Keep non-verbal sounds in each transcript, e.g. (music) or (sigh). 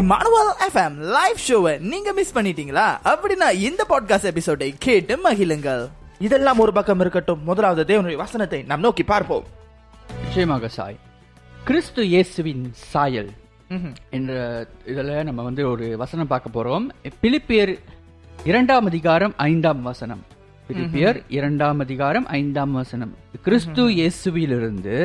Emmanuel FM live ஷோவை நீங்க miss பண்ணிட்டீங்களா? அப்படின்னா இந்த பாட்காஸ்ட் எபிசோடை கேட்டு மகிழுங்கள். இதெல்லாம் ஒரு பக்கம் இருக்கட்டும். முதலாவது தேவனுடைய வசனத்தை நாம் நோக்கி பார்ப்போம். நிச்சயமாக சாய். கிறிஸ்து இயேசுவின் சாயல். என்ற இதில் நம்ம வந்து ஒரு வசனம் பார்க்க போறோம். பிலிப்பியர் இரண்டாம் அதிகாரம் ஐந்தாம் வசனம். பிலிப்பியர் இரண்டாம் அதிகாரம் ஐந்தாம் வசனம். கிறிஸ்து இயேசுவிலிருந்து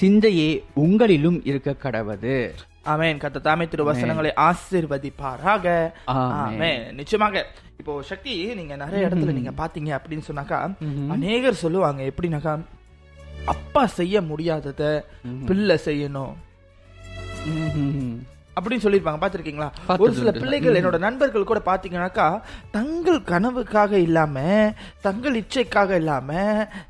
சிந்தையே உங்களிலும் இருக்க கடவது. ஆமென். கத்த தாமே திரு வசனங்களை ஆசீர்வதிப்பாராக. ஆமென். நிச்சயமாக இப்போ சக்தி நீங்க நிறைய இடத்துல நீங்க பாத்தீங்க அப்படின்னு சொன்னாக்கா அநேகர் சொல்லுவாங்க எப்படின்னாக்கா அப்பா செய்ய முடியாதத பிள்ளை செய்யணும். அப்படின்னு சொல்லியிருப்பாங்க. பார்த்திருக்கீங்களா? ஒரு சில. பிள்ளைகள் என்னோட நண்பர்கள் கூட பாத்தீங்கன்னாக்கா தங்கள் கனவுக்காக இல்லாம தங்கள் இச்சைக்காக இல்லாம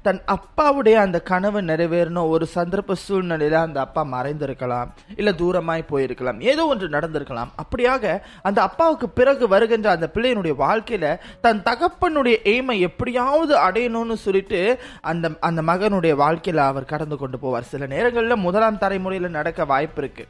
தன் அப்பாவுடைய அந்த கனவு நிறைவேறணும். ஒரு சந்தர்ப்ப சூழ்நிலையில அந்த அப்பா மறைந்திருக்கலாம் இல்ல தூரமாய் போயிருக்கலாம். ஏதோ ஒன்று நடந்திருக்கலாம். அப்படியாக அந்த அப்பாவுக்கு பிறகு வருகின்ற அந்த பிள்ளையினுடைய வாழ்க்கையில தன் தகப்பனுடைய எய்மை எப்படியாவது அடையணும்னு சொல்லிட்டு அந்த அந்த மகனுடைய வாழ்க்கையில அவர் கடந்து கொண்டு போவார். சில நேரங்கள்ல முதலாம் தலைமுறையில நடக்க வாய்ப்பு இருக்கு.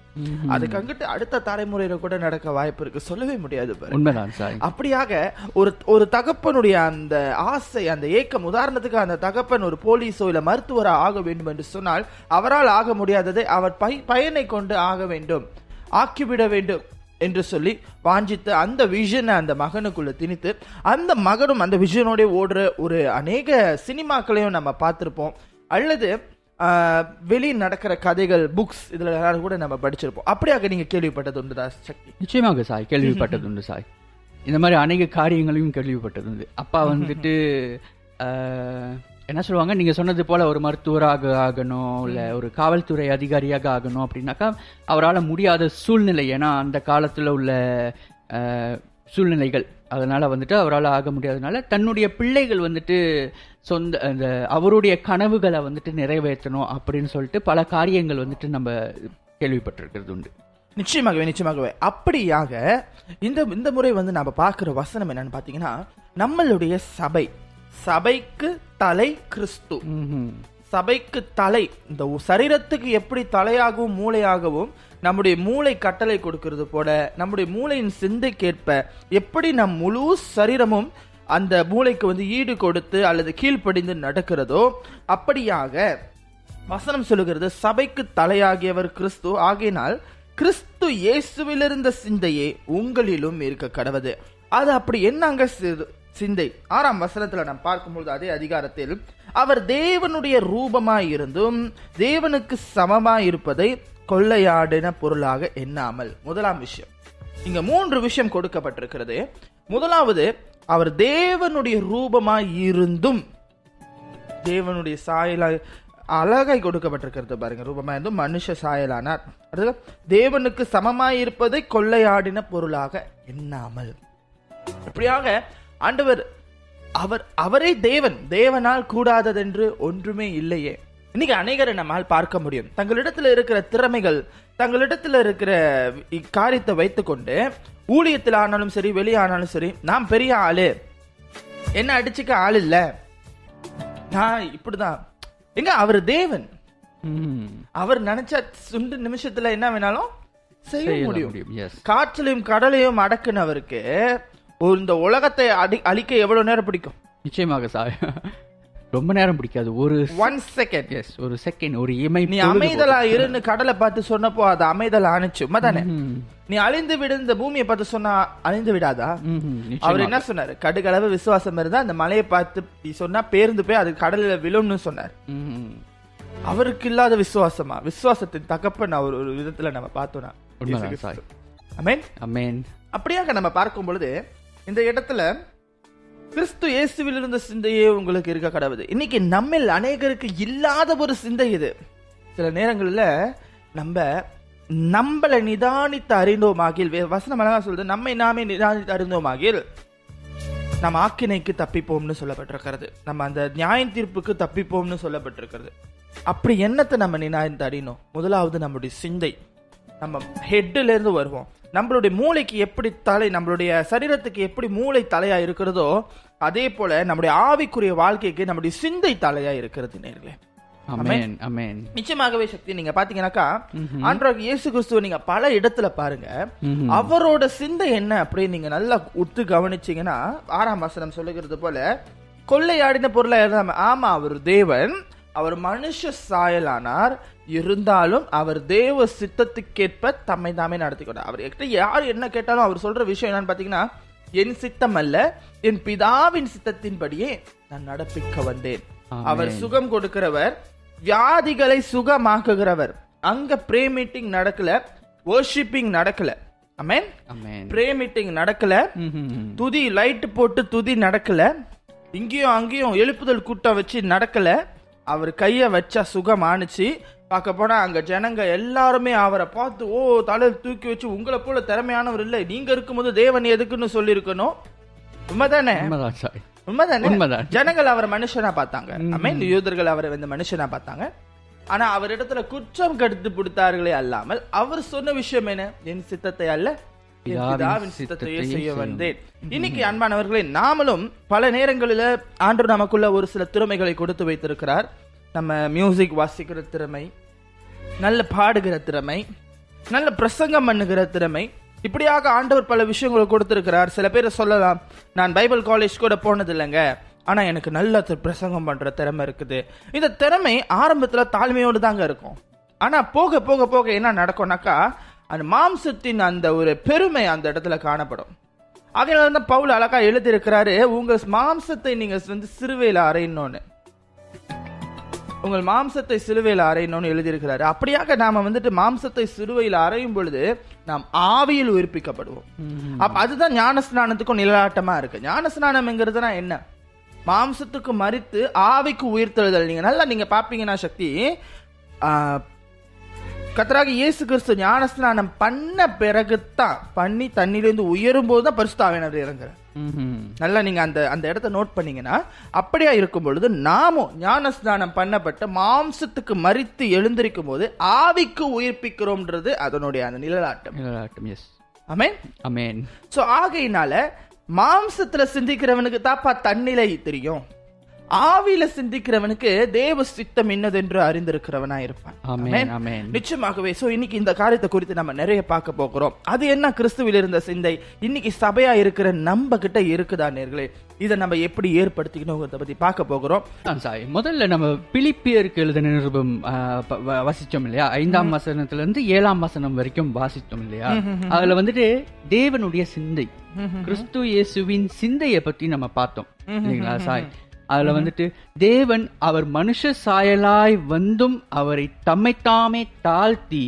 அதுக்கு அங்கிட்டு அடுத்த தலைமுறையில கூட நடக்க வாய்ப்பு இருக்கு. சொல்லவே முடியாது. உண்மைதான் அப்படியாக ஒரு ஒரு தகப்பனுடைய அந்த ஆசை அந்த ஏக்கம் உதாரணத்துக்கு அந்த தகப்பன் ஒரு போலீஸோ இல்ல மருத்துவரா ஆக வேண்டும் என்று சொன்னால் அவரால் ஆக முடியாததை அவர் பயனை கொண்டு ஆக வேண்டும். ஆக்கிவிட வேண்டும் என்று சொல்லி வாஞ்சித்து அந்த விஷனை அந்த மகனுக்குள்ள திணித்து அந்த மகனும் அந்த விஷனோட ஓடுற ஒரு அநேக சினிமாக்களையும் நம்ம பார்த்திருப்போம். அல்லது வெளி நடக்கிற கதைகள் புக்ஸ் இதுல எல்லாரும் கூட நம்ம படிச்சிருப்போம். அப்படியாக நீங்க கேள்விப்பட்டது உண்டுதா சக்தி. நிச்சயமாக சாய் கேள்விப்பட்டது உண்டு சாய். இந்த மாதிரி அநேக காரியங்களையும் கேள்விப்பட்டது உண்டு. அப்பா வந்துட்டு என்ன சொல்லுவாங்க? நீங்க சொன்னது போல ஒரு மருத்துவராக ஆகணும் இல்ல ஒரு காவல்துறை அதிகாரியாக ஆகணும் அப்படின்னாக்கா அவரால் முடியாத சூழ்நிலை. ஏன்னா அந்த காலத்துல உள்ள சூழ்நிலைகள். அதனால வந்துட்டு அவரால் ஆக முடியாதனால தன்னுடைய பிள்ளைகள் வந்துட்டு சொந்த அந்த அவருடைய கனவுகளை வந்துட்டு நிறைவேற்றணும் அப்படின்னு சொல்லிட்டு பல காரியங்கள் வந்துட்டு நம்ம கேள்விப்பட்டிருக்கிறது உண்டு. நிச்சயமாகவே நிச்சயமாகவே. அப்படியாக இந்த இந்த முறை வந்து நம்ம பார்க்கிற வசனம் என்னன்னு பாத்தீங்கன்னா நம்மளுடைய சபை சபைக்கு தலை கிறிஸ்து. சபைக்கு தலை இந்த சரீரத்துக்கு எப்படி தலையாகவும் மூளையாகவும் நம்முடைய மூளை கட்டளை கொடுக்கறது போல நம்முடைய மூளையின் சிந்தைக்கேற்ப எப்படி நம் முழு சரீரமும் அந்த மூளைக்கு வந்து ஈடு கொடுத்து அல்லது கீழ்ப்படிந்து நடக்கிறதோ அப்படியாக வசனம் சொல்லுகிறது சபைக்கு தலையாகியவர் கிறிஸ்து. ஆகையினால் கிறிஸ்து இயேசுவிலிருந்த சிந்தையே உங்களிலும் இருக்க கடவுது அது அப்படி என்னங்க சி- சிந்தை? ஆறாம் வசனத்துல நாம் பார்க்கும்போது அதே அதிகாரத்தில் அவர் தேவனுடைய ரூபமாய் இருந்தும் தேவனுக்கு சமமாய் இருப்பதை கொள்ளையாடின பொருளாக எண்ணாமல். முதலாம் விஷயம். இங்க மூன்று விஷயம் கொடுக்கப்பட்டிருக்கிறது. முதலாவது அவர் தேவனுடைய ரூபமாய் இருந்தும் தேவனுடைய சாயலா அழகாய் கொடுக்கப்பட்டிருக்கிறது பாருங்க ரூபமா இருந்தும் மனுஷ சாயலானார். அடுத்து தேவனுக்கு சமமாய் இருப்பதை கொள்ளையாடின பொருளாக எண்ணாமல். இப்படியாக ஆண்டவர் அவர் அவரே தேவன். தேவனால் கூடாததென்று ஒன்றுமே இல்லையே. இன்னைக்கு அநேகரை நம்மால் பார்க்க முடியும். தங்களிடத்துல இருக்கிற திறமைகள் தங்களிடத்துல இருக்கிற இக்காரியத்தை வைத்துக்கொண்டு ஊழியத்தில் ஆனாலும் சரி வெளியானாலும் சரி நான் பெரிய ஆளு. என்ன அடிச்சுக்க ஆள் இல்ல. நான் இப்படிதான். எங்க? அவர் தேவன். அவர் நினைச்ச சுண்டு நிமிஷத்துல என்ன வேணாலும் செய்ய முடியும். காற்றிலையும் கடலையும் அடக்குனவருக்கு இந்த உலகத்தை அடி அழிக்க எவ்வளவு நேரம் பிடிக்கும்? நிச்சயமாக சார். ரொம்ப நேரம் பிடிக்காது. ஒரு ஒன் செகண்ட் எஸ் ஒரு செகண்ட் ஒரு இமை நீ அமைதலா இருன்னு கடலை பார்த்து சொன்னப்போ அது அமைதல் உண்மைதானே ம். நீ அழிந்து விடு இந்த பூமியை பார்த்து சொன்னா அழிந்து விடாதா. அவர். என்ன சொன்னாரு? கடுகளவு விசுவாசம் இருந்தா அந்த மலையை பார்த்து நீ சொன்னா பேருந்து போய் அது கடல்ல விழும்னு சொன்னார். அவருக்கு இல்லாத விசுவாசமா? விசுவாசத்தின் தகப்பன் அவர் ஒரு விதத்துல நம்ம பார்த்தோம்னா அமேன் அமேன் அப்படியாக நம்ம பார்க்கும் பொழுது இந்த இடத்துல கிறிஸ்து இயேசுவில் இருந்த சிந்தையே உங்களுக்கு இருக்க கடவுது. இன்னைக்கு நம்மில் அநேகருக்கு இல்லாத ஒரு சிந்தை இது. சில நேரங்களில் நம்ம நம்மளை நிதானித்து அறிந்தோமாகில் வசனம் அழகா சொல்றது நம்மை நாமே நிதானித்து அறிந்தோமாகில் நம்ம ஆக்கினைக்கு தப்பிப்போம்னு சொல்லப்பட்டிருக்கிறது. நம்ம அந்த நியாய தீர்ப்புக்கு தப்பிப்போம்னு சொல்லப்பட்டிருக்கிறது. அப்படி என்னத்தை நம்ம நிதானித்து அறியணும்? முதலாவது நம்முடைய சிந்தை. நம்ம ஹெட்ல இருந்து வருவோம். நம்மளுடைய மூளைக்கு எப்படி தலை நம்மளுடைய சரீரத்துக்கு எப்படி மூளை தலையா இருக்கிறதோ அதே போல நம்முடைய ஆவிக்குரிய வாழ்க்கைக்கு நம்முடைய சிந்தை தலையா இருக்கிறது நேர்களே. நிச்சயமாகவே சக்தி நீங்க பாத்தீங்கன்னாக்கா ஆண்டவராக இயேசு கிறிஸ்துவ நீங்க பல இடத்துல பாருங்க. அவரோட சிந்தை என்ன அப்படின்னு நீங்க நல்லா உத்து கவனிச்சீங்கன்னா ஆறாம் வசனம் சொல்லுகிறது போல கொள்ளையாடின பொருளா இருந்தாம ஆமா அவர் தேவன். அவர் மனுஷ சாயலானார். இருந்தாலும் அவர் தேவ சித்தத்துக்கேற்ப தம்மை தாமே நடத்திக்கொண்டார். அவர் கிட்ட யார் என்ன கேட்டாலும் அவர் சொல்ற விஷயம் என்னன்னு பாத்தீங்கன்னா என் சித்தம் அல்ல என் பிதாவின் சித்தத்தின்படியே நான் நடப்பிக்க வந்தேன். அவர் சுகம் கொடுக்கிறவர் வியாதிகளை சுகமாக்குகிறவர். அங்க ப்ரே மீட்டிங் நடக்கல வர்ஷிப்பிங் நடக்கல. அமேன் ப்ரே மீட்டிங் நடக்கல. துதி லைட் போட்டு துதி நடக்கல. இங்கேயும் அங்கேயும் எழுப்புதல் கூட்டம் வச்சு நடக்கல. அவர் கைய வச்சா சுகம் ஆணுச்சு. பார்க்க போனா அங்க ஜனங்க எல்லாருமே அவரை பார்த்து ஓ தலையில் தூக்கி வச்சு உங்களை போல திறமையானவர் இல்லை. நீங்க இருக்கும்போது தேவன் எதுக்குன்னு சொல்லியிருக்கணும்? உண்மைதானே? உண்மைதான் உண்மைதானே. ஜனங்கள் அவரை மனுஷனா பார்த்தாங்க. அமேன். யூதர்கள் அவரை வந்து மனுஷனா பார்த்தாங்க. ஆனா அவர் இடத்துல குற்றம் கடுத்து பிடித்தார்களே அல்லாமல் அவர் சொன்ன விஷயம் என்ன? என் சித்தத்தை அல்ல பிதாவின் சித்தத்தையே செய்ய. வந்தேன். இன்னைக்கு அன்பானவர்களே நாமளும் பல நேரங்களில ஆண்டு நமக்குள்ள ஒரு சில திறமைகளை கொடுத்து வைத்திருக்கிறார். நம்ம மியூசிக் வாசிக்கிற திறமை நல்ல பாடுகிற திறமை நல்ல பிரசங்கம் பண்ணுகிற திறமை. இப்படியாக ஆண்டவர் பல விஷயங்களை கொடுத்திருக்கிறார். சில பேர் சொல்லலாம் நான் பைபிள் காலேஜ் கூட போனது இல்லைங்க ஆனா எனக்கு நல்ல பிரசங்கம் பண்ற திறமை இருக்குது. இந்த திறமை ஆரம்பத்துல தாழ்மையோடு தாங்க இருக்கும். ஆனா போக போக போக என்ன நடக்கும்னாக்கா அந்த மாம்சத்தின் அந்த ஒரு பெருமை அந்த இடத்துல காணப்படும். அதனால தான் பவுல் அழகா எழுதியிருக்கிறாரு உங்க மாம்சத்தை நீங்க வந்து சிறுவையில அறையணும்னு உங்கள் மாம்சத்தை சிலுவையில் அறையணும்னு எழுதியிருக்கிறாரு. அப்படியாக நாம வந்துட்டு மாம்சத்தை சிலுவையில் அறையும் பொழுது நாம் ஆவியில் உயிர்ப்பிக்கப்படுவோம். அப்ப அதுதான் ஞானஸ்நானத்துக்கும் நிழலாட்டமா இருக்கு. ஞானஸ்நானம்ங்கிறதுனா என்ன? மாம்சத்துக்கு மறித்து ஆவிக்கு உயிர்த்தெழுதல். நீங்க நல்லா நீங்க பாப்பீங்கன்னா சக்தி ஆ, கர்த்தராகிய இயேசு கிறிஸ்து ஞானஸ்நானம் பண்ண பிறகுதான் பண்ணி தண்ணியிலிருந்து உயரும் போது தான் பரிசுத்தாவினர் இறங்குறார். நல்லா நீங்க அந்த அந்த இடத்த நோட் பண்ணீங்கன்னா அப்படியா இருக்கும் பொழுது நாமும் ஞானஸ்நானம் பண்ணப்பட்ட மாம்சத்துக்கு மறித்து எழுந்திருக்கும் போது ஆவிக்கு உயிர்ப்பிக்கிறோம்ன்றது அதனுடைய அந்த நிழலாட்டம். நிழலாட்டம் எஸ் ஆமென் அமேன் சோ ஆகையினால மாம்சத்துல சிந்திக்கிறவனுக்கு தாப்பா தன்னிலை தெரியும். ஆவியில சிந்திக்கிறவனுக்கு தேவ சித்தம் என்னதென்று அறிந்திருக்கிறவனா இருப்பான். நிச்சயமாகவே சோ இன்னைக்கு இந்த காரியத்தை குறித்து நம்ம நிறைய பார்க்க போகிறோம். அது என்ன கிறிஸ்துவில் இருந்த சிந்தை? இன்னைக்கு சபையா இருக்கிற நம்ம கிட்ட இருக்குதா நேர்களே? இதை நம்ம எப்படி ஏற்படுத்திக்கணுங்கிறத பத்தி பார்க்க போகிறோம். சாய் முதல்ல நம்ம பிலிப்பியருக்கு எழுதின நிருபம் வாசிச்சோம் இல்லையா? ஐந்தாம் வசனத்துல இருந்து ஏழாம் வசனம் வரைக்கும் வாசித்தோம் இல்லையா? அதுல வந்துட்டு தேவனுடைய சிந்தை கிறிஸ்து இயேசுவின் சிந்தையை பத்தி நம்ம பார்த்தோம். இல்லைங்களா சாய்? அதுல வந்துட்டு தேவன் அவர் மனுஷ சாயலாய் வந்தும் அவரை தம்மைத்தாமே தாழ்த்தி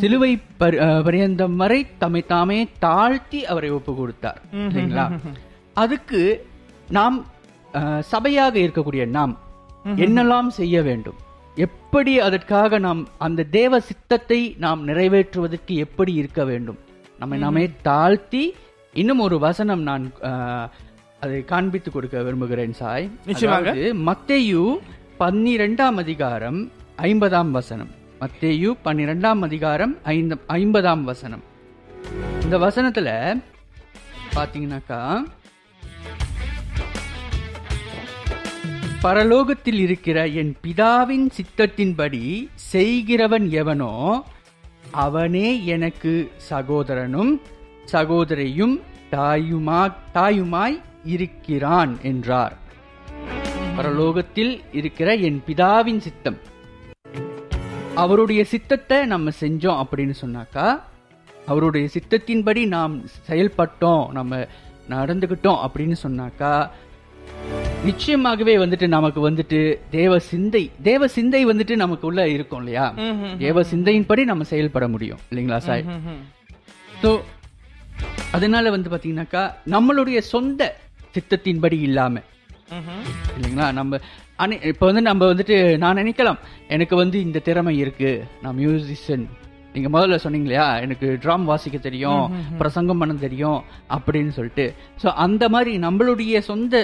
சிலுவை பரியந்தம் வரை தம்மைத்தாமே தாழ்த்தி அவரை ஒப்பு கொடுத்தார் இல்லைங்களா அதுக்கு நாம் சபையாக இருக்கக்கூடிய நாம் என்னெல்லாம் செய்ய வேண்டும்? எப்படி அதற்காக நாம் அந்த தேவ சித்தத்தை நாம் நிறைவேற்றுவதற்கு எப்படி இருக்க வேண்டும்? நம்மை நாமே தாழ்த்தி இன்னும் ஒரு வசனம் நான் அதை காண்பித்து கொடுக்க விரும்புகிறேன் சாய். நிச்சயமாக. மத்தேயு பன்னிரெண்டாம் அதிகாரம் ஐம்பதாம் வசனம். மத்தேயு பன்னிரெண்டாம் அதிகாரம் ஐந்து ஐம்பதாம் வசனம். இந்த வசனத்துல பாத்தீங்கன்னாக்கா பரலோகத்தில் இருக்கிற என் பிதாவின் சித்தத்தின்படி செய்கிறவன் எவனோ அவனே எனக்கு சகோதரனும் சகோதரியும் தாயுமா தாயுமாய் இருக்கிறான் என்றார். பரலோகத்தில் இருக்கிற என் பிதாவின் சித்தம். அவருடைய சித்தத்தை நம்ம செஞ்சோம் அப்படின்னு சொன்னாக்கா அவருடைய சித்தத்தின்படி நாம் செயல்பட்டோம் நம்ம நடந்துக்கிட்டோம் அப்படின்னு சொன்னாக்கா நிச்சயமாகவே வந்துட்டு நமக்கு வந்துட்டு தேவ சிந்தை தேவ சிந்தை வந்துட்டு நமக்கு உள்ள இருக்கும் இல்லையா? தேவ சிந்தையின்படி நம்ம செயல்பட முடியும் இல்லைங்களா சாய்? ஸோ அதனால வந்து பாத்தீங்கன்னாக்கா நம்மளுடைய சொந்த சித்தத்தின்படி இல்லாம. இல்லைங்களா? நம்ம அனை இப்போ வந்து நம்ம வந்துட்டு நான் நினைக்கலாம் எனக்கு வந்து இந்த திறமை இருக்கு. நான் மியூசிஷியன் நீங்க முதல்ல சொன்னீங்க இல்லையா எனக்கு ட்ரம் வாசிக்க தெரியும் பிரசங்கம் பண்ண தெரியும் அப்படின்னு சொல்லிட்டு. சோ அந்த மாதிரி நம்மளுடைய சொந்த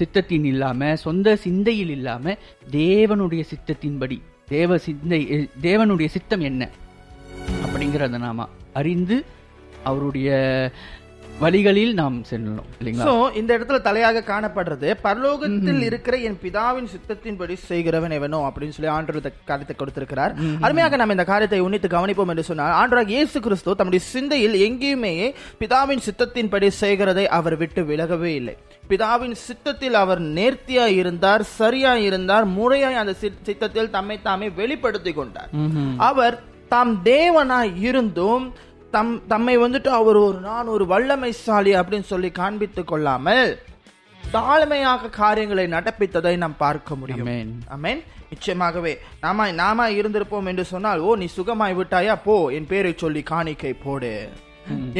சித்தத்தின் இல்லாம சொந்த சிந்தையில் இல்லாம தேவனுடைய சித்தத்தின்படி தேவ சிந்தை தேவனுடைய சித்தம் என்ன? அப்படிங்கறத நாம அறிந்து அவருடைய வழிகளில் நாம் செல்லணும் இல்லைங்களா? இந்த இடத்துல தலையாக காணப்படுறது பரலோகத்தில் இருக்கிற என் பிதாவின் சித்தத்தின்படி செய்கிறவன் எவனோ அப்படின்னு சொல்லி ஆண்டவர் இந்த காரியத்தை கொடுத்திருக்கிறார். அருமையாக நாம் இந்த காரியத்தை உன்னித்து கவனிப்போம் என்று சொன்னால் ஆண்டவராக இயேசு கிறிஸ்து தம்முடைய சிந்தையில் எங்கேயுமே பிதாவின் சித்தத்தின்படி செய்கிறதை அவர் விட்டு விலகவே இல்லை. பிதாவின் சித்தத்தில் அவர் நேர்த்தியா இருந்தார் சரியா இருந்தார் முறையாய் அந்த சித்- சித்தத்தில் தம்மை தாமே வெளிப்படுத்தி கொண்டார். அவர் தாம் தேவனாய் இருந்தும் தம் தம்மை வந்துட்டு அவர் ஒரு நான் ஒரு வல்லமைசாலி அப்படின்னு சொல்லி காண்பித்துக் கொள்ளாமல் தாழ்மையாக காரியங்களை நடப்பித்ததை நாம் பார்க்க முடியும். Amen. அமேன் நிச்சயமாகவே நாம நாம இருந்திருப்போம் என்று சொன்னால் ஓ நீ சுகமாய் விட்டாயா? போ என் பேரை சொல்லி காணிக்கை போடு.